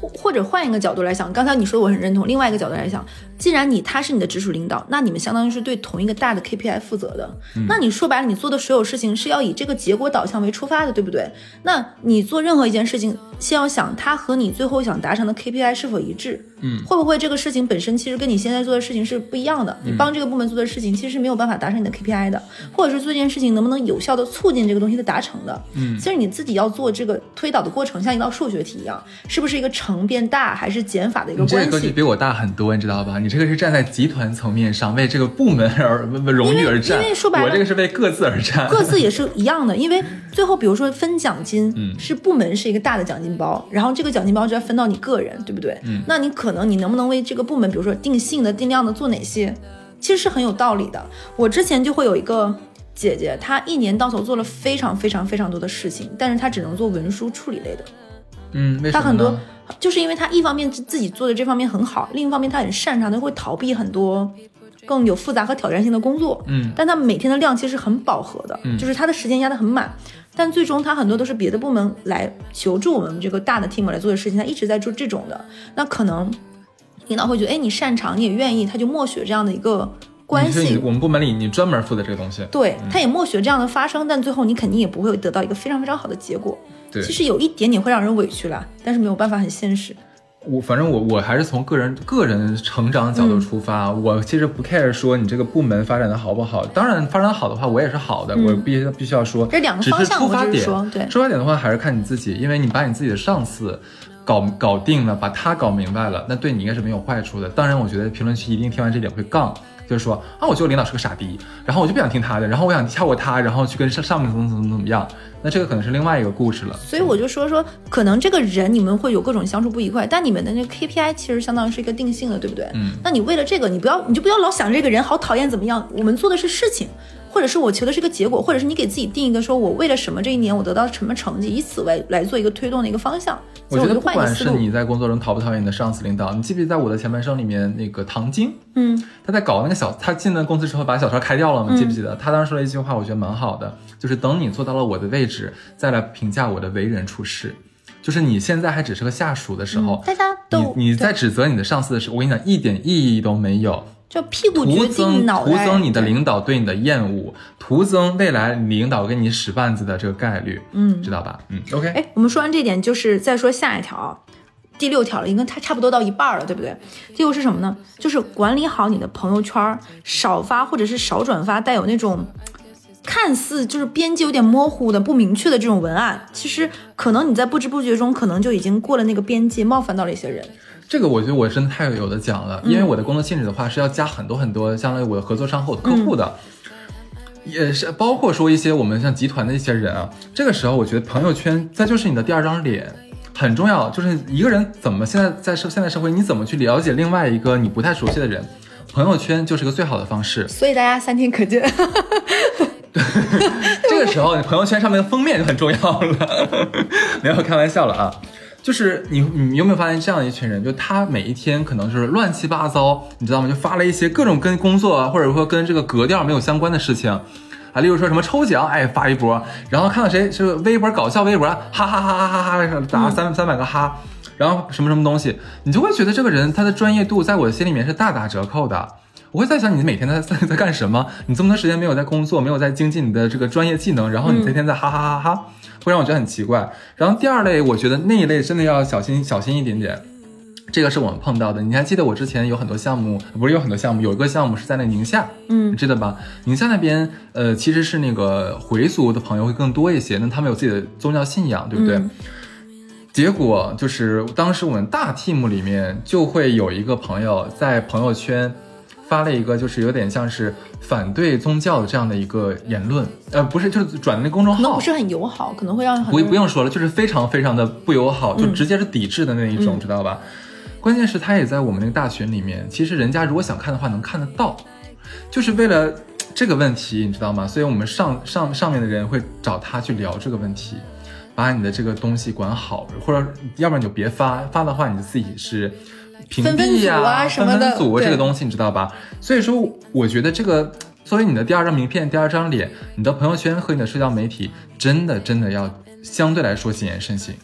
或或者换一个角度来想，刚才你说我很认同。另外一个角度来想，既然你他是你的直属领导，那你们相当于是对同一个大的 KPI 负责的。那你说白了，你做的所有事情是要以这个结果导向为出发的，对不对？那你做任何一件事情，先要想它和你最后想达成的 KPI 是否一致。嗯，会不会这个事情本身其实跟你现在做的事情是不一样的？你帮这个部门做的事情其实是没有办法达成你的 KPI 的，或者是做这件事情能不能有效的促进这个东西的达成的？嗯其实你自己要做这个推导的过程，像一道数学题一样，是不是一个乘变大还是减法的一个关系？个格局比我大很多，你知道吧？你这个是站在集团层面上为这个部门而为荣誉而战，因为说白了我这个是为各自而战。各自也是一样的，因为最后比如说分奖金，嗯是部门是一个大的奖金包，然后这个奖金包就要分到你个人，对不对？嗯那你可能你能不能为这个部门，比如说定性的、定量的做哪些，其实是很有道理的。我之前就会有一个姐姐，她一年到头做了非常非常非常多的事情，但是她只能做文书处理类的。嗯，为什么他很多？就是因为他一方面自自己做的这方面很好，另一方面他很擅长的会逃避很多更有复杂和挑战性的工作。嗯但他每天的量其实很饱和的，嗯就是他的时间压得很满。但最终他很多都是别的部门来求助我们这个大的 team 来做的事情，他一直在做这种的。那可能领导会觉得，哎，你擅长，你也愿意，他就默许这样的一个关系。我们部门里你专门负责这个东西。对，他也默许这样的发生，但最后你肯定也不会得到一个非常非常好的结果。对其实有一点点会让人委屈啦，但是没有办法，很现实。我反正我我还是从个人个人成长角度出发，我其实不 care 说你这个部门发展的好不好。当然发展得好的话，我也是好的，我必须必须要说，这两个方向出发点，说对出发点的话还是看你自己，因为你把你自己的上司。搞搞定了，把他搞明白了，那对你应该是没有坏处的。当然，我觉得评论区一定听完这点会杠，就是说啊，我觉得领导是个傻逼，然后我就不想听他的，然后我想跳过他，然后去跟上上面怎么怎么怎么样。那这个可能是另外一个故事了。所以我就说说，可能这个人你们会有各种相处不愉快，但你们的那个 KPI 其实相当于是一个定性的，对不对？嗯那你为了这个，你不要你就不要老想这个人好讨厌怎么样，我们做的是事情。或者是我求的是一个结果，或者是你给自己定一个说，我为了什么这一年我得到什么成绩，以此为来做一个推动的一个方向。我觉得不。管是你在工作中讨不讨厌你的上司领导，你记不记得在我的前半生里面那个唐晶，嗯，他在搞那个小，他进了公司之后把小超开掉了嘛，记不记得？他当时说了一句话，我觉得蛮好的，就是等你做到了我的位置，再来评价我的为人处事。就是你现在还只是个下属的时候，大家都你你在指责你的上司的时候，我跟你讲一点意义都没有，就屁股决定脑袋，徒增你的领导对你的厌恶，徒增未来领导跟你使绊子的这个概率，嗯知道吧？嗯，OK，哎，我们说完这点，就是再说下一条啊，第六条了，应该它差不多到一半了，对不对？第六是什么呢？就是管理好你的朋友圈，少发或者是少转发带有那种看似就是边界有点模糊的、不明确的这种文案，其实可能你在不知不觉中，可能就已经过了那个边界，冒犯到了一些人。这个我觉得我真的太有的讲了，因为我的工作性质的话是要加很多很多相当于我的合作商和我的客户的，也是包括说一些我们像集团的一些人啊。这个时候我觉得朋友圈再就是你的第二张脸，很重要，就是一个人怎么现在在社现在社会，你怎么去了解另外一个你不太熟悉的人，朋友圈就是个最好的方式。所以大家三天可见。这个时候，你朋友圈上面的封面就很重要了。没有开玩笑了啊，就是你你有没有发现这样一群人，就他每一天可能就是乱七八糟，你知道吗？就发了一些各种跟工作啊，或者说跟这个格调没有相关的事情啊，例如说什么抽奖，哎发一波，然后看到谁是微博搞笑微博，哈哈哈哈哈哈打三三百个哈，然后什么什么东西，你就会觉得这个人他的专业度在我的心里面是大打折扣的。我会在想你每天在在在干什么？你这么多时间没有在工作，没有在精进你的这个专业技能，然后你天天在哈哈哈哈，会让我觉得很奇怪。然后第二类，我觉得那一类真的要小心小心一点点。这个是我们碰到的。你还记得我之前有很多项目，不是有很多项目，有一个项目是在那宁夏，嗯，你记得吧？宁夏那边，呃，其实是那个回族的朋友会更多一些，那他们有自己的宗教信仰，对不对？结果就是当时我们大 team 里面就会有一个朋友在朋友圈。发了一个就是有点像是反对宗教的这样的一个言论，呃，不是，就是转的那公众号，不是很友好，可能会让不不用说了，就是非常非常的不友好，就直接是抵制的那一种，知道吧？关键是他也在我们那个大群里面，其实人家如果想看的话能看得到，就是为了这个问题，你知道吗？所以我们上上上面的人会找他去聊这个问题，把你的这个东西管好，或者要不然你就别发，发的话你就自己是。屏蔽呀，分分组这个东西你知道吧？所以说，我觉得这个作为你的第二张名片、第二张脸，你的朋友圈和你的社交媒体，真的真的要相对来说谨言慎行。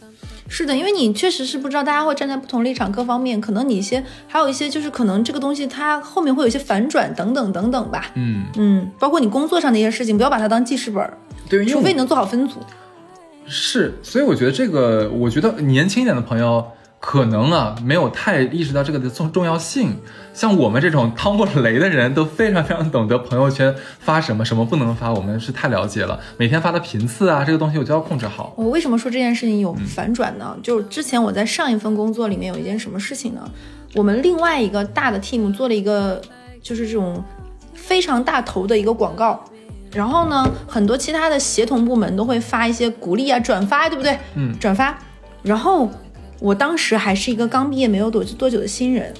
是的，因为你确实是不知道大家会站在不同立场，各方面可能你一些还有一些就是可能这个东西它后面会有一些反转等等等等吧。嗯嗯，包括你工作上的一些事情，不要把它当记事本，对，除非你能做好分组。是，所以我觉得这个，我觉得年轻一点的朋友。可能啊，没有太意识到这个的重重要性。像我们这种趟过雷的人，都非常非常懂得朋友圈发什么，什么不能发。我们是太了解了，每天发的频次啊，这个东西我就要控制好。我为什么说这件事情有反转呢？就是之前我在上一份工作里面有一件什么事情呢？我们另外一个大的 team 做了一个，就是这种非常大头的一个广告，然后呢，很多其他的协同部门都会发一些鼓励啊、转发，对不对？嗯，转发，然后。我当时还是一个刚毕业没有多多久的新人，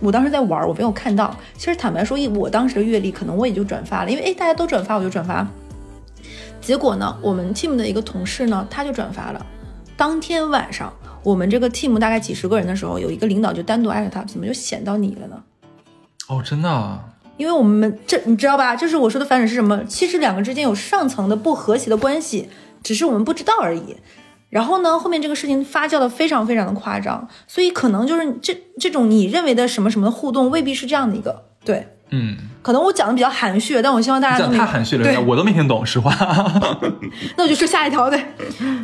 我当时在玩，我没有看到。其实坦白说，以我当时的阅历，可能我也就转发了，因为哎大家都转发，我就转发。结果呢，我们 team 的一个同事呢，他就转发了。当天晚上，我们这个 team 大概几十个人的时候，有一个领导就单独艾特他，怎么就显到你了呢？哦，真的？因为我们这你知道吧？就是我说的反转是什么？其实两个之间有上层的不和谐的关系，只是我们不知道而已。然后呢，后面这个事情发酵的非常非常的夸张，所以可能就是这这种你认为的什么什么的互动，未必是这样的一个对，嗯，可能我讲的比较含蓄，但我希望大家讲太含蓄了，我都没听懂，实话。那我就说下一条对，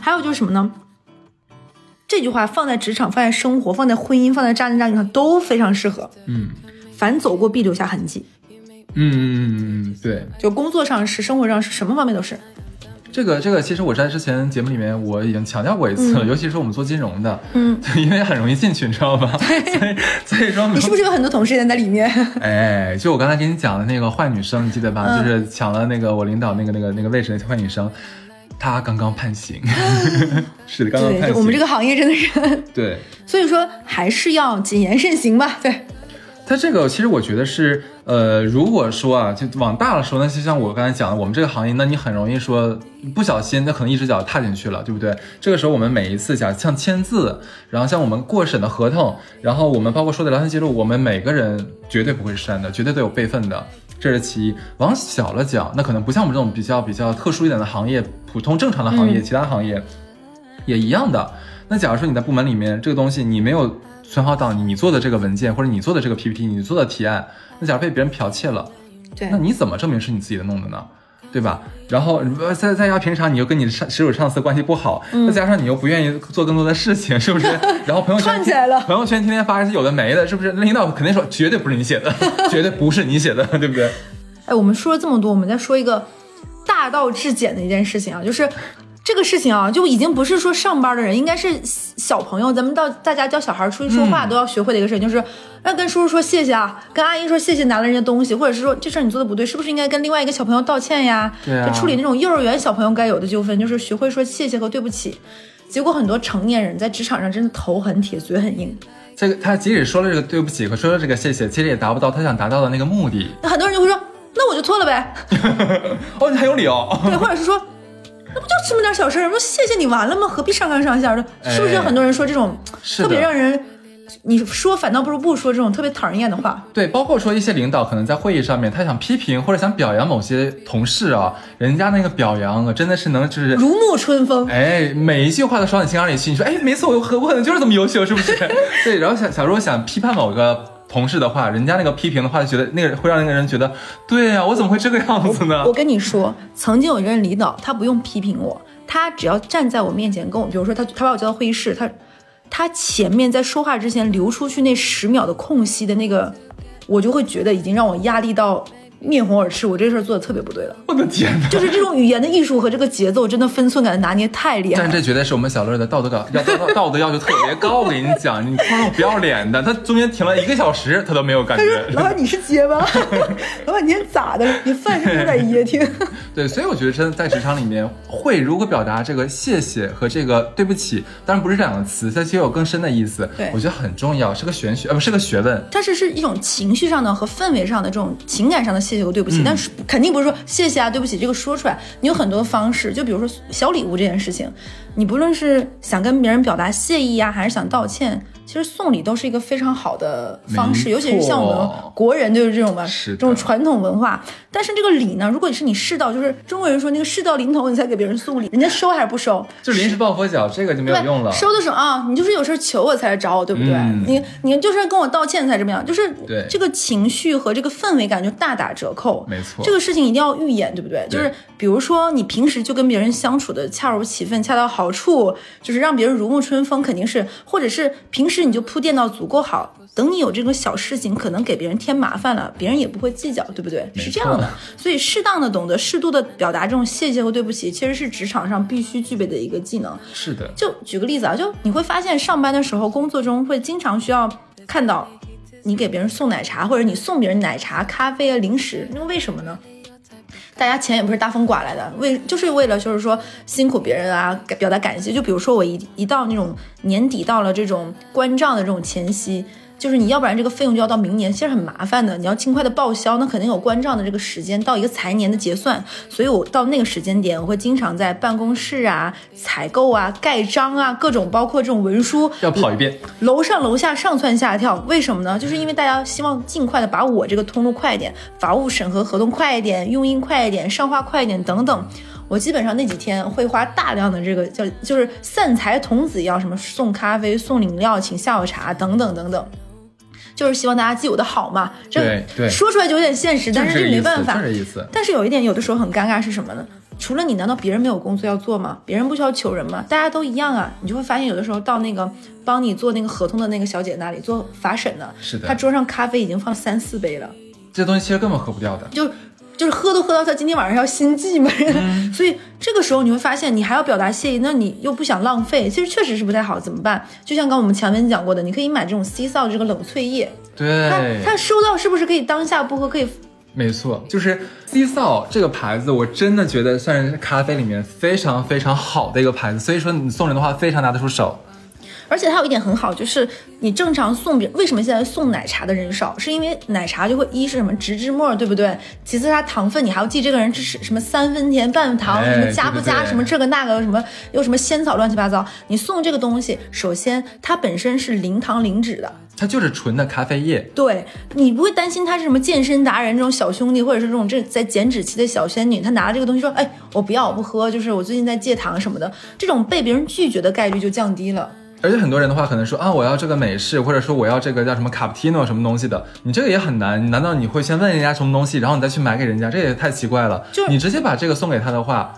还有就是什么呢？这句话放在职场、放在生活、放在婚姻、放在渣男渣女上都非常适合。嗯，凡走过必留下痕迹。嗯嗯嗯嗯，对，就工作上是，生活上是什么方面都是。这个这个，其实我在之前节目里面我已经强调过一次了，尤其是我们做金融的，嗯，因为很容易进去，你知道吧？所以所以说，你是不是有很多同事也在里面？哎，就我刚才给你讲的那个坏女生，你记得吧？就是抢了那个我领导那个那个那个位置的坏女生，她刚刚判刑，是的，刚刚判刑。我们这个行业真的是对，所以说还是要谨言慎行吧。对，他这个其实我觉得是。呃，如果说啊，就往大了说，那就像我刚才讲的，我们这个行业，那你很容易说不小心，那可能一只脚踏进去了，对不对？这个时候我们每一次，假像签字，然后像我们过审的合同，然后我们包括说的聊天记录，我们每个人绝对不会删的，绝对都有备份的，这是其一。往小了讲，那可能不像我们这种比较比较特殊一点的行业，普通正常的行业，其他行业也一样的。那假如说你在部门里面，这个东西你没有存好档，你做的这个文件或者你做的这个 PPT，你做的提案。那假如被别人剽窃了，对，那你怎么证明是你自己的弄的呢？对吧？然后再再加平常你又跟你上直属上司关系不好，再加上你又不愿意做更多的事情，是不是？然后朋友圈起来了，朋友圈天天发一些有的没的，是不是？领导肯定说绝对不是你写的，绝对不是你写的，对不对？哎，我们说了这么多，我们再说一个大道至简的一件事情啊，就是。这个事情啊，就已经不是说上班的人，应该是小朋友，咱们到大家教小孩出去说话都要学会的一个事情，就是要跟叔叔说谢谢啊，跟阿姨说谢谢拿了人家东西，或者是说这事儿你做的不对，是不是应该跟另外一个小朋友道歉呀？对就处理那种幼儿园小朋友该有的纠纷，就是学会说谢谢和对不起。结果很多成年人在职场上真的头很铁，嘴很硬。这个他即使说了这个对不起和说了这个谢谢，其实也达不到他想达到的那个目的。那很多人就会说，那我就错了呗。哦，你很有理哦。对，或者是说，那不就这么点小事儿，说谢谢你完了吗？何必上纲上线的？是不是有很多人说这种特别让人？你说反倒不如不说这种特别讨人厌的话。对，包括说一些领导可能在会议上面，他想批评或者想表扬某些同事啊，人家那个表扬啊，真的是能就是如沐春风。哎，每一句话都说到你心坎里去。你说，哎，没错，我我可能就是这么优秀，是不是？对，然后想想如果想批判某个同事的话，人家那个批评的话，就觉得那个会让那个人觉得，对呀，我怎么会这个样子呢？我 跟你说，曾经有一任领导，他不用批评我，他只要站在我面前跟我，比如说他他把我叫到会议室，他。他前面在说话之前留出去那十秒的空隙的那个，我就会觉得已经让我压力到。面红耳赤，我这事儿做的特别不对了。我的天哪！就是这种语言的艺术和这个节奏，真的分寸感拿捏太厉害。但这绝对是我们小乐的道德感要道道德要求特别高。我跟你讲，你他妈不要脸的，他中间停了一个小时，他都没有感觉。老板你是结巴？老板你天咋的？你饭是有点噎挺。对，所以我觉得真的在职场里面会如何表达这个谢谢和这个对不起，当然不是这两个词，它其实有更深的意思。对，我觉得很重要，是个玄学，呃，不是个学问。它是是一种情绪上的和氛围上的这种情感上的谢谢谢和对不起，但是。肯定不是说谢谢啊，对不起，这个说出来，你有很多方式，就比如说小礼物这件事情，你不论是想跟别人表达谢意啊，还是想道歉。其实送礼都是一个非常好的方式，尤其是像我们国人就是这种吧，这种传统文化。但是这个礼呢，如果你是你世道，就是中国人说那个事到临头你才给别人送礼，人家收还是不收？就临时抱佛脚，这个就没有用了。收的时候啊，你就是有事求我才来找我，对不对？你你就是跟我道歉才这么样，就是这个情绪和这个氛围感就大打折扣。没错，这个事情一定要预演，对不对？就是比如说你平时就跟别人相处的恰如其分，恰到好处，就是让别人如沐春风，肯定是，或者是平时你就铺垫到。足够好，等你有这个小事情，可能给别人添麻烦了，别人也不会计较，对不对？是这样的，所以适当的懂得适度的表达这种谢谢和对不起，其实是职场上必须具备的一个技能。是的，就举个例子啊，就你会发现上班的时候，工作中会经常需要看到你给别人送奶茶，或者你送别人奶茶、咖啡啊、零食，那为什么呢？大家钱也不是大风刮来的，为就是为了就是说辛苦别人啊，表达感谢。就比如说我一一到那种年底到了这种关账的这种前夕。就是你要不然这个费用就要到明年，其实很麻烦的。你要尽快的报销，那肯定有关账的这个时间，到一个财年的结算。所以我到那个时间点，我会经常在办公室啊、采购啊、盖章啊，各种包括这种文书要跑一遍，楼上楼下上蹿下跳。为什么呢？就是因为大家希望尽快的把我这个通路快一点，法务审核合同快一点，用印快一点，上画快一点等等。我基本上那几天会花大量的这个叫就是散财童子一样，什么送咖啡、送饮料、请下午茶等等等等。就是希望大家记我的好嘛，这说出来就有点现实，但是这没办法。但是有一点，有的时候很尴尬是什么呢？除了你，难道别人没有工作要做吗？别人不需要求人吗？大家都一样啊。你就会发现，有的时候到那个帮你做那个合同的那个小姐那里做法审的，是的，她桌上咖啡已经放三四杯了，这东西其实根本喝不掉的。就。就是喝都喝到他今天晚上要心悸嘛，所以这个时候你会发现，你还要表达谢意，那你又不想浪费，其实确实是不太好，怎么办？就像刚我们前面讲过的，你可以买这种 C 扫这个冷萃液，对，他他收到是不是可以当下不喝可以？没错，就是 C 扫这个牌子，我真的觉得算是咖啡里面非常非常好的一个牌子，所以说你送人的话非常拿得出手。而且它有一点很好，就是你正常送别，为什么现在送奶茶的人少？是因为奶茶就会一是什么植脂末，对不对？其次它糖分你还要记这个人是什么三分甜半糖，什么加不加什么这个那个什么又什么仙草乱七八糟。你送这个东西，首先它本身是零糖零脂的，它就是纯的咖啡液。对你不会担心他是什么健身达人这种小兄弟，或者是这种这在减脂期的小仙女，他拿了这个东西说，哎，我不要我不喝，就是我最近在戒糖什么的，这种被别人拒绝的概率就降低了。而且很多人的话可能说啊，我要这个美式，或者说我要这个叫什么卡布奇诺什么东西的，你这个也很难。难道你会先问人家什么东西，然后你再去买给人家？这也太奇怪了。就你直接把这个送给他的话。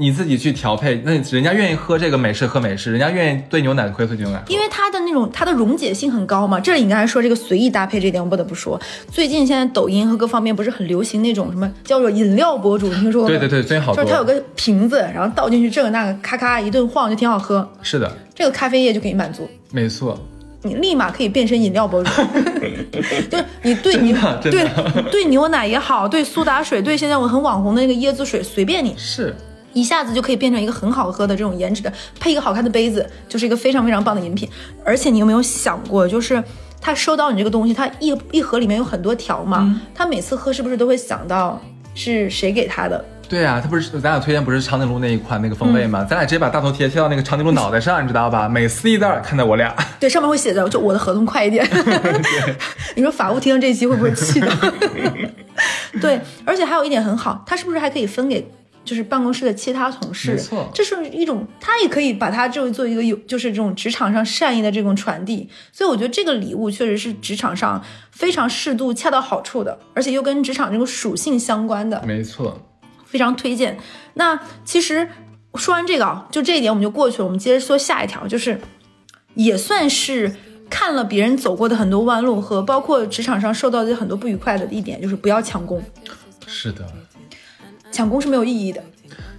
你自己去调配，那人家愿意喝这个美式喝美式，人家愿意兑牛奶喝兑牛奶，因为它的那种它的溶解性很高嘛。这里你刚才说这个随意搭配这点，我不得不说，最近现在抖音和各方面不是很流行那种什么叫做饮料博主，你听说过吗？对对对，最近好。就是它有个瓶子，然后倒进去这个那个，咔咔一顿晃就挺好喝。是的，这个咖啡液就可以满足。没错，你立马可以变身饮料博主。就是你兑你对兑牛奶也好，兑苏打水，兑现在我很网红的那个椰子水，随便你。是。一下子就可以变成一个很好喝的这种颜值的，配一个好看的杯子，就是一个非常非常棒的饮品。而且你有没有想过，就是他收到你这个东西，他一一盒里面有很多条嘛，他每次喝是不是都会想到是谁给他的？对啊，他不是咱俩推荐不是长颈鹿那一款那个风味吗？咱俩直接把大头贴贴到那个长颈鹿脑袋上，你知道吧？每撕一袋看到我俩。对，上面会写着就我的合同快一点。你说法务听到这期会不会气的？对，而且还有一点很好，他是不是还可以分给就是办公室的其他同事？没错这是一种他也可以把它就做一个有就是这种职场上善意的这种传递。所以我觉得这个礼物确实是职场上非常适度、恰到好处的，而且又跟职场这个属性相关的。没错，非常推荐。那其实说完这个啊，就这一点我们就过去了。我们接着说下一条，就是也算是看了别人走过的很多弯路和包括职场上受到的很多不愉快的一点，就是不要强攻，是的，抢功是没有意义的。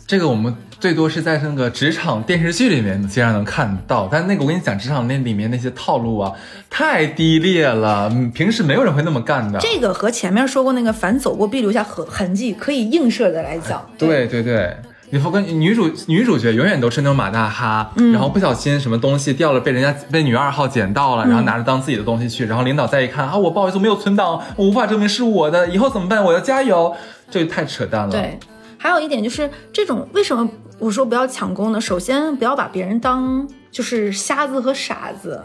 这个我们最多是在那个职场电视剧里面经常能看到，但那个我跟你讲，职场那里面那些套路啊，太低劣了，嗯平时没有人会那么干的。这个和前面说过那个凡走过必留下痕痕迹可以映射的来讲，对对对，你发跟女主女主角永远都是那种马大哈，然后不小心什么东西掉了，被人家被女二号捡到了，然后拿着当自己的东西去，然后领导再一看啊，我不好意思，我没有存档，我无法证明是我的，以后怎么办？我要加油，这个太扯淡了。对，还有一点就是这种为什么我说不要抢功呢？首先不要把别人当就是瞎子和傻子。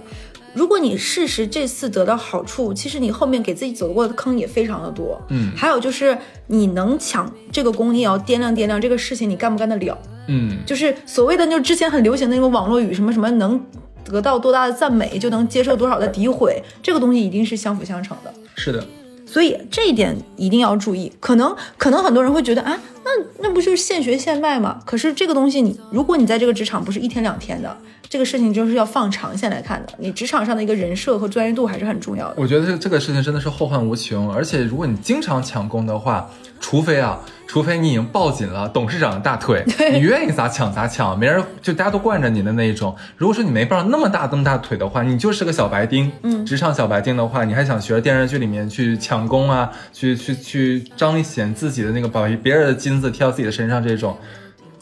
如果你事实这次得到好处，其实你后面给自己走过的坑也非常的多。嗯还有就是你能抢这个功，你也要掂量掂量这个事情你干不干得了。嗯，就是所谓的，就是之前很流行的那种网络语，什么什么能得到多大的赞美，就能接受多少的诋毁，这个东西一定是相辅相成的。是的，所以这一点一定要注意。可能可能很多人会觉得啊，那那不就是现学现卖吗？可是这个东西你，如果你在这个职场不是一天两天的，这个事情就是要放长线来看的。你职场上的一个人设和专业度还是很重要的。我觉得这这个事情真的是后患无穷，而且如果你经常抢功的话，除非啊，除非你已经抱紧了董事长的大腿，你愿意咋抢咋抢，没人就大家都惯着你的那一种。如果说你没抱上那么大那么大腿的话，你就是个小白丁，嗯，职场小白丁的话，你还想学电视剧里面去抢功啊，去去去彰显自己的那个把别人的金子贴到自己的身上这种，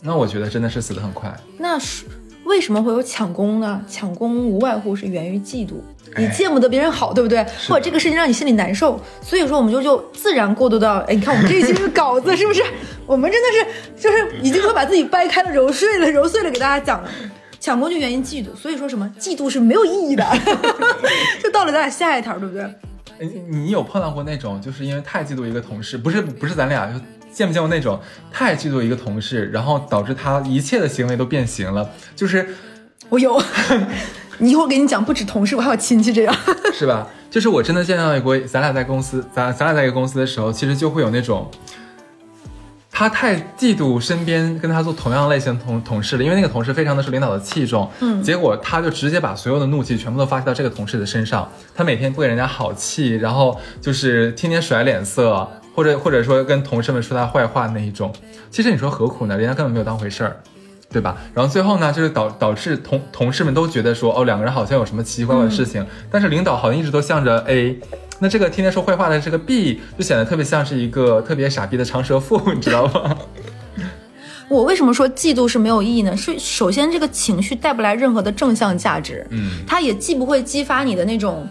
那我觉得真的是死得很快。那是为什么会有抢功呢？抢功无外乎是源于嫉妒，你哎见不得别人好，对不对？或者这个事情让你心里难受，所以说我们就就自然过渡到，哎，你看我们这一期这个稿子是不是？我们真的是就是已经会把自己掰开了揉碎了揉碎了给大家讲了。抢功就源于嫉妒，所以说什么嫉妒是没有意义的。就到了咱俩下一条，对不对？你你有碰到过那种，就是因为太嫉妒一个同事，不是不是咱俩，就见没见过那种太嫉妒一个同事，然后导致他一切的行为都变形了，就是我有，你一会儿给你讲，不止同事，我还有亲戚这样。是吧？就是我真的见到过，咱俩在公司，咱咱俩在一个公司的时候，其实就会有那种。他太嫉妒身边跟他做同样类型的同同事了，因为那个同事非常的受领导的器重，嗯结果他就直接把所有的怒气全部都发泄到这个同事的身上。他每天不给人家好气，然后就是天天甩脸色，或者或者说跟同事们说他坏话那一种。其实你说何苦呢？人家根本没有当回事儿。对吧？然后最后呢，就是导导致同同事们都觉得说，哦，两个人好像有什么奇奇怪怪的事情，但是领导好像一直都向着 A，那这个天天说坏话的这个 B 就显得特别像是一个特别傻逼的长舌妇，你知道吗？我为什么说嫉妒是没有意义呢？是首先这个情绪带不来任何的正向价值，嗯，它也既不会激发你的那种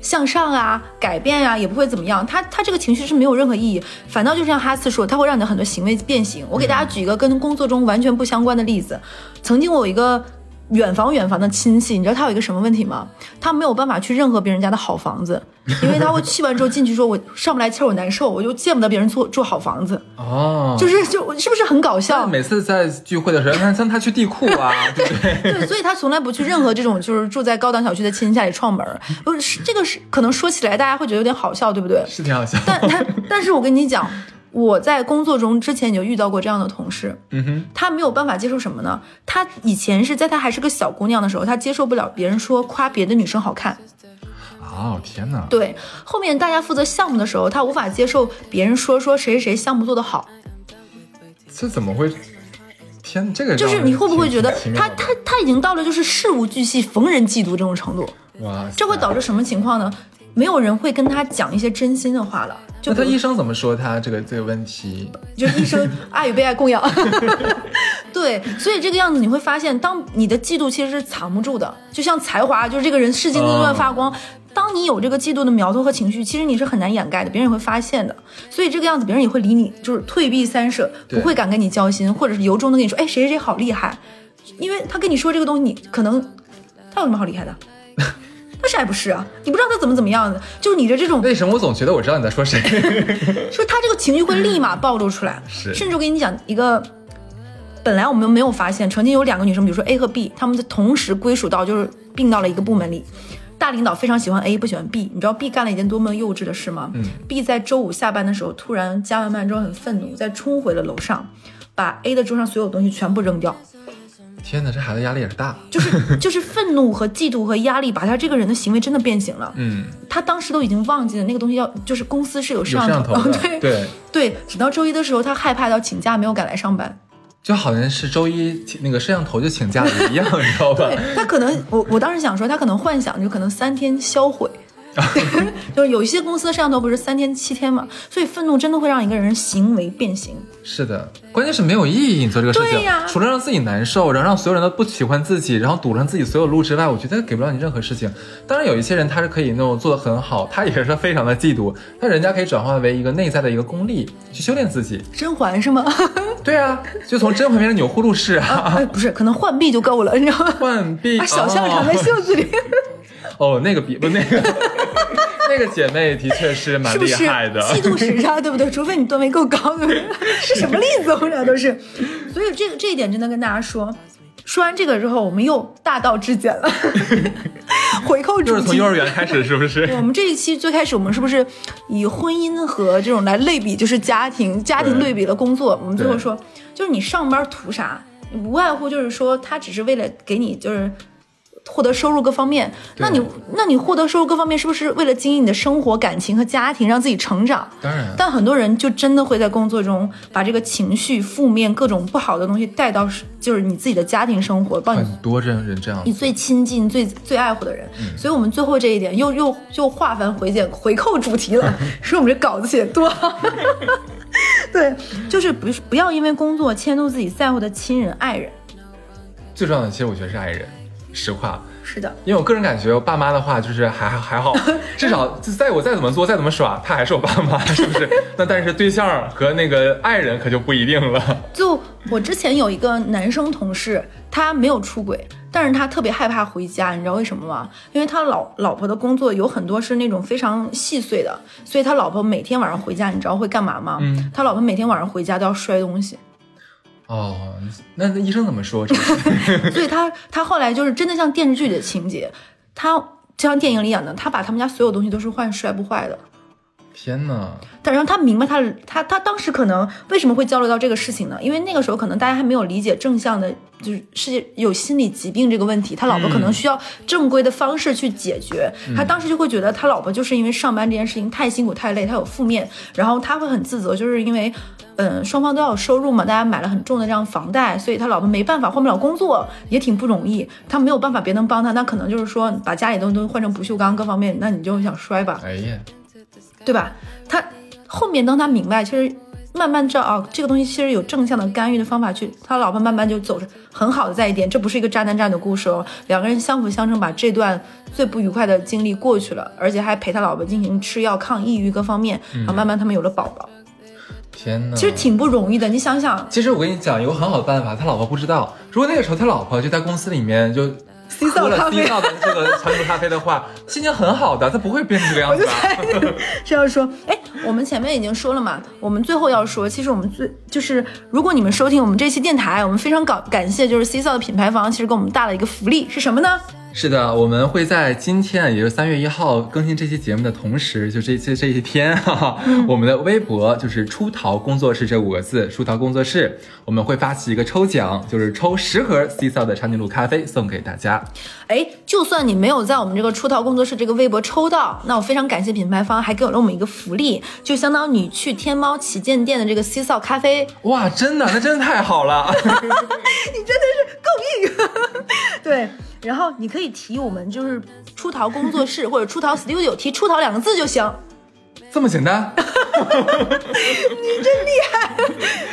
向上啊、改变啊，也不会怎么样。他他这个情绪是没有任何意义，反倒就像哈斯说，他会让你的很多行为变形。我给大家举一个跟工作中完全不相关的例子，曾经我有一个。远房远房的亲戚，你知道他有一个什么问题吗？他没有办法去任何别人家的好房子，因为他会去完之后进去说：“我上不来气儿，我难受，我就见不得别人住住好房子。”哦，就是就是不是很搞笑？每次在聚会的时候，让让他去地库啊，对不对？对，所以他从来不去任何这种就是住在高档小区的亲戚家里串门儿。不是是这个是可能说起来大家会觉得有点好笑，对不对？是挺好笑。但但但是我跟你讲，我在工作中之前就遇到过这样的同事，嗯哼，他没有办法接受什么呢？他以前是在他还是个小姑娘的时候，他接受不了别人说夸别的女生好看。哦天哪，对，后面大家负责项目的时候，他无法接受别人说说谁谁谁项目做得好。这怎么会？天，这个就是你会不会觉得他他他已经到了就是事无巨细、逢人嫉妒这种程度？哇，这会导致什么情况呢？没有人会跟他讲一些真心的话了。就那他医生怎么说他这个这个问题？就医生 爱与被爱供养。对，所以这个样子你会发现，当你的嫉妒其实是藏不住的，就像才华，就是这个人世金不断发光。当你有这个嫉妒的苗头和情绪，其实你是很难掩盖的，别人也会发现的。所以这个样子，别人也会离你就是退避三舍，不会敢跟你交心，或者是由衷的跟你说，哎，谁谁谁好厉害，因为他跟你说这个东西，你可能他有什么好厉害的？他啥也不是啊，你不知道他怎么怎么样的，就是你的这种为什么我总觉得我知道你在说谁？说他这个情绪会立马暴露出来。是甚至我跟你讲一个，本来我们没有发现，曾经有两个女生，比如说 A 和 B，她们在同时归属到就是并到了一个部门里。大领导非常喜欢 A，不喜欢 B。你知道 B 干了一件多么幼稚的事吗？嗯，B 在周五下班的时候，突然加完班之后很愤怒，再冲回了楼上，把 A 的桌上所有东西全部扔掉。天哪，这孩子压力也是大。就是 就是愤怒和嫉妒和压力，把他这个人的行为真的变形了。嗯，他当时都已经忘记了那个东西要，就是公司是有摄像头头的，对对，对，直到周一的时候，他害怕到请假没有赶来上班。就好像是周一那个摄像头就请假了一样，你知道吧？他可能，我我当时想说，他可能幻想就可能三天销毁，就是有一些公司的摄像头不是三天七天嘛，所以愤怒真的会让一个人行为变形。是的，关键是没有意义。你做这个事情，对呀除了让自己难受，然后让所有人都不喜欢自己，然后堵上自己所有路之外，我觉得给不了你任何事情。当然，有一些人他是可以那种做的很好，他也是非常的嫉妒，但人家可以转化为一个内在的一个功力，去修炼自己。甄嬛是吗？对啊，就从甄嬛变成钮祜禄氏啊，哎，不是，可能浣碧就够了，你知道吗？浣碧把小象藏在袖子里，哦，哦那个比不那个那个姐妹的确是蛮厉害的，嫉妒时差，对不对？除非你段位够高，对不对？是什么例子？我们俩都是。所以这个这一点真的跟大家说。说完这个之后，我们又大道至简了，回扣主题。就是从幼儿园开始，是不是？我们这一期最开始，我们是不是以婚姻和这种来类比，就是家庭家庭对比了工作？我们最后说，就是你上班图啥？你无外乎就是说，他只是为了给你就是获得收入各方面。那你那你获得收入各方面，是不是为了经营你的生活、感情和家庭，让自己成长？当然，但很多人就真的会在工作中把这个情绪、负面、各种不好的东西带到就是你自己的家庭生活，帮你很多人人这样你最亲近、最最爱护的人。所以，我们最后这一点又又又化繁回简，回扣主题了，说我们这稿子写得多好。对，就是不是不要因为工作迁怒自己在乎的亲人、爱人。最重要的，其实我觉得是爱人，实话。是的，因为我个人感觉，我爸妈的话就是还还好，至少在我再怎么做，再怎么耍，他还是我爸妈，是不是？那但是对象和那个爱人可就不一定了。就我之前有一个男生同事，他没有出轨，但是他特别害怕回家，你知道为什么吗？因为他老老婆的工作有很多是那种非常细碎的，所以他老婆每天晚上回家，你知道会干嘛吗？嗯他老婆每天晚上回家都要摔东西。哦，那那医生怎么说？所以他他后来就是真的像电视剧里的情节，他就像电影里演的，他把他们家所有东西都是换摔不坏的。天哪！但然后他明白他他他当时可能为什么会交流到这个事情呢？因为那个时候可能大家还没有理解正向的，就是世界有心理疾病这个问题，他老婆可能需要正规的方式去解决。他当时就会觉得他老婆就是因为上班这件事情太辛苦太累，他有负面，然后他会很自责，就是因为。嗯，双方都要有收入嘛，大家买了很重的这样房贷，所以他老婆没办法换不了工作，也挺不容易。他没有办法，别人帮他，那可能就是说把家里的东西都换成不锈钢各方面，那你就想摔吧。哎呀，对吧？他后面当他明白，其实慢慢知道哦，这个东西其实有正向的干预的方法去，他老婆慢慢就走着很好的在一点，这不是一个渣男渣女的故事哦，两个人相辅相成，把这段最不愉快的经历过去了，而且还陪他老婆进行吃药抗抑郁各方面，然后慢慢他们有了宝宝，天呐！其实挺不容易的，你想想。其实我跟你讲，有个很好的办法，他老婆不知道。如果那个时候他老婆就在公司里面就喝了咖啡 C 皂的这个传统咖啡的话，心情很好的，他不会变成这个样子的。是要说，哎，我们前面已经说了嘛，我们最后要说，其实我们最就是，如果你们收听我们这期电台，我们非常感感谢，就是 C 皂的品牌方，其实给我们大了一个福利是什么呢？是的，我们会在今天，也就是三月一号更新这期节目的同时，就这这这一天，哈哈，我们的微博就是“出逃工作室”这五个字，“出逃工作室”，我们会发起一个抽奖，就是抽十盒 C 皂的长颈鹿咖啡送给大家。哎，就算你没有在我们这个出逃工作室这个微博抽到，那我非常感谢品牌方还给了我们一个福利，就相当于你去天猫旗舰店的这个 C 皂咖啡，哇，真的，那真的太好了！你真的是够硬。对，然后你可以提我们就是出逃工作室或者出逃 Studio，提“出逃”两个字就行。这么简单？你真厉害！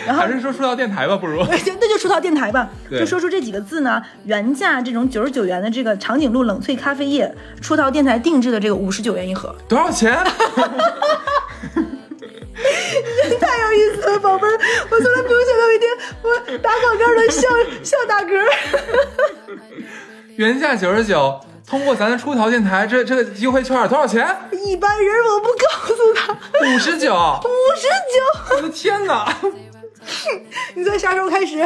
然后还是说出道电台吧，不如。那就出道电台吧，就说出这几个字呢。原价这种九十九元的这个长颈鹿冷萃咖啡液，出道电台定制的这个五十九元一盒，多少钱？太有意思了，宝贝儿！我从来没有想到一天我打广告的笑笑打嗝。原价九十九，通过咱的出逃电台这这个优惠券多少钱？一般人我不告诉他，五十九！五十九。我的天哪！你在啥时候开始？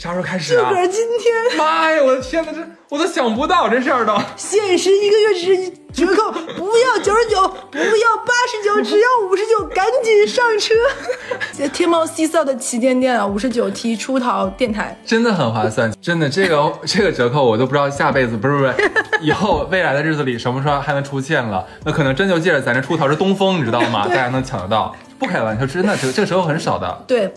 啥时候开始啊？自个儿今天妈呀！我的天哪，这我都想不到这事儿都。限时一个月只折扣，不要九十九，不要八十九，只要五十九，赶紧上车！天猫 C 扫的旗舰店啊，五十九 T 出逃电台。真的很划算，真的这个这个折扣我都不知道下辈子不是不是 以后未来的日子里什么时候还能出现了？那可能真就借着咱这出逃是东风，你知道吗？大家能抢得到，不开玩笑，真的这个这个折扣很少的。对，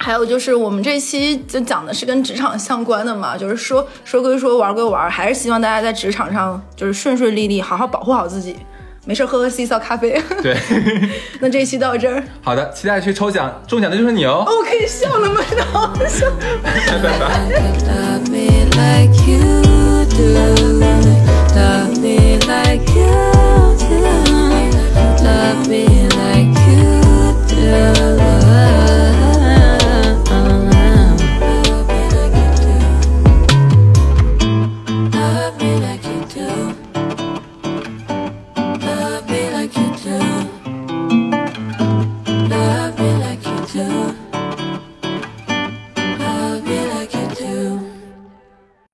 还有就是我们这期就讲的是跟职场相关的嘛，就是说说归说，玩归玩，还是希望大家在职场上就是顺顺利利，好好保护好自己，没事喝喝西泡咖啡。对，那这期到这儿。好的，期待去抽奖，中奖的就是你哦。哦，可以笑了吗？好笑。拜拜拜。Love me like you do. Love me like you do.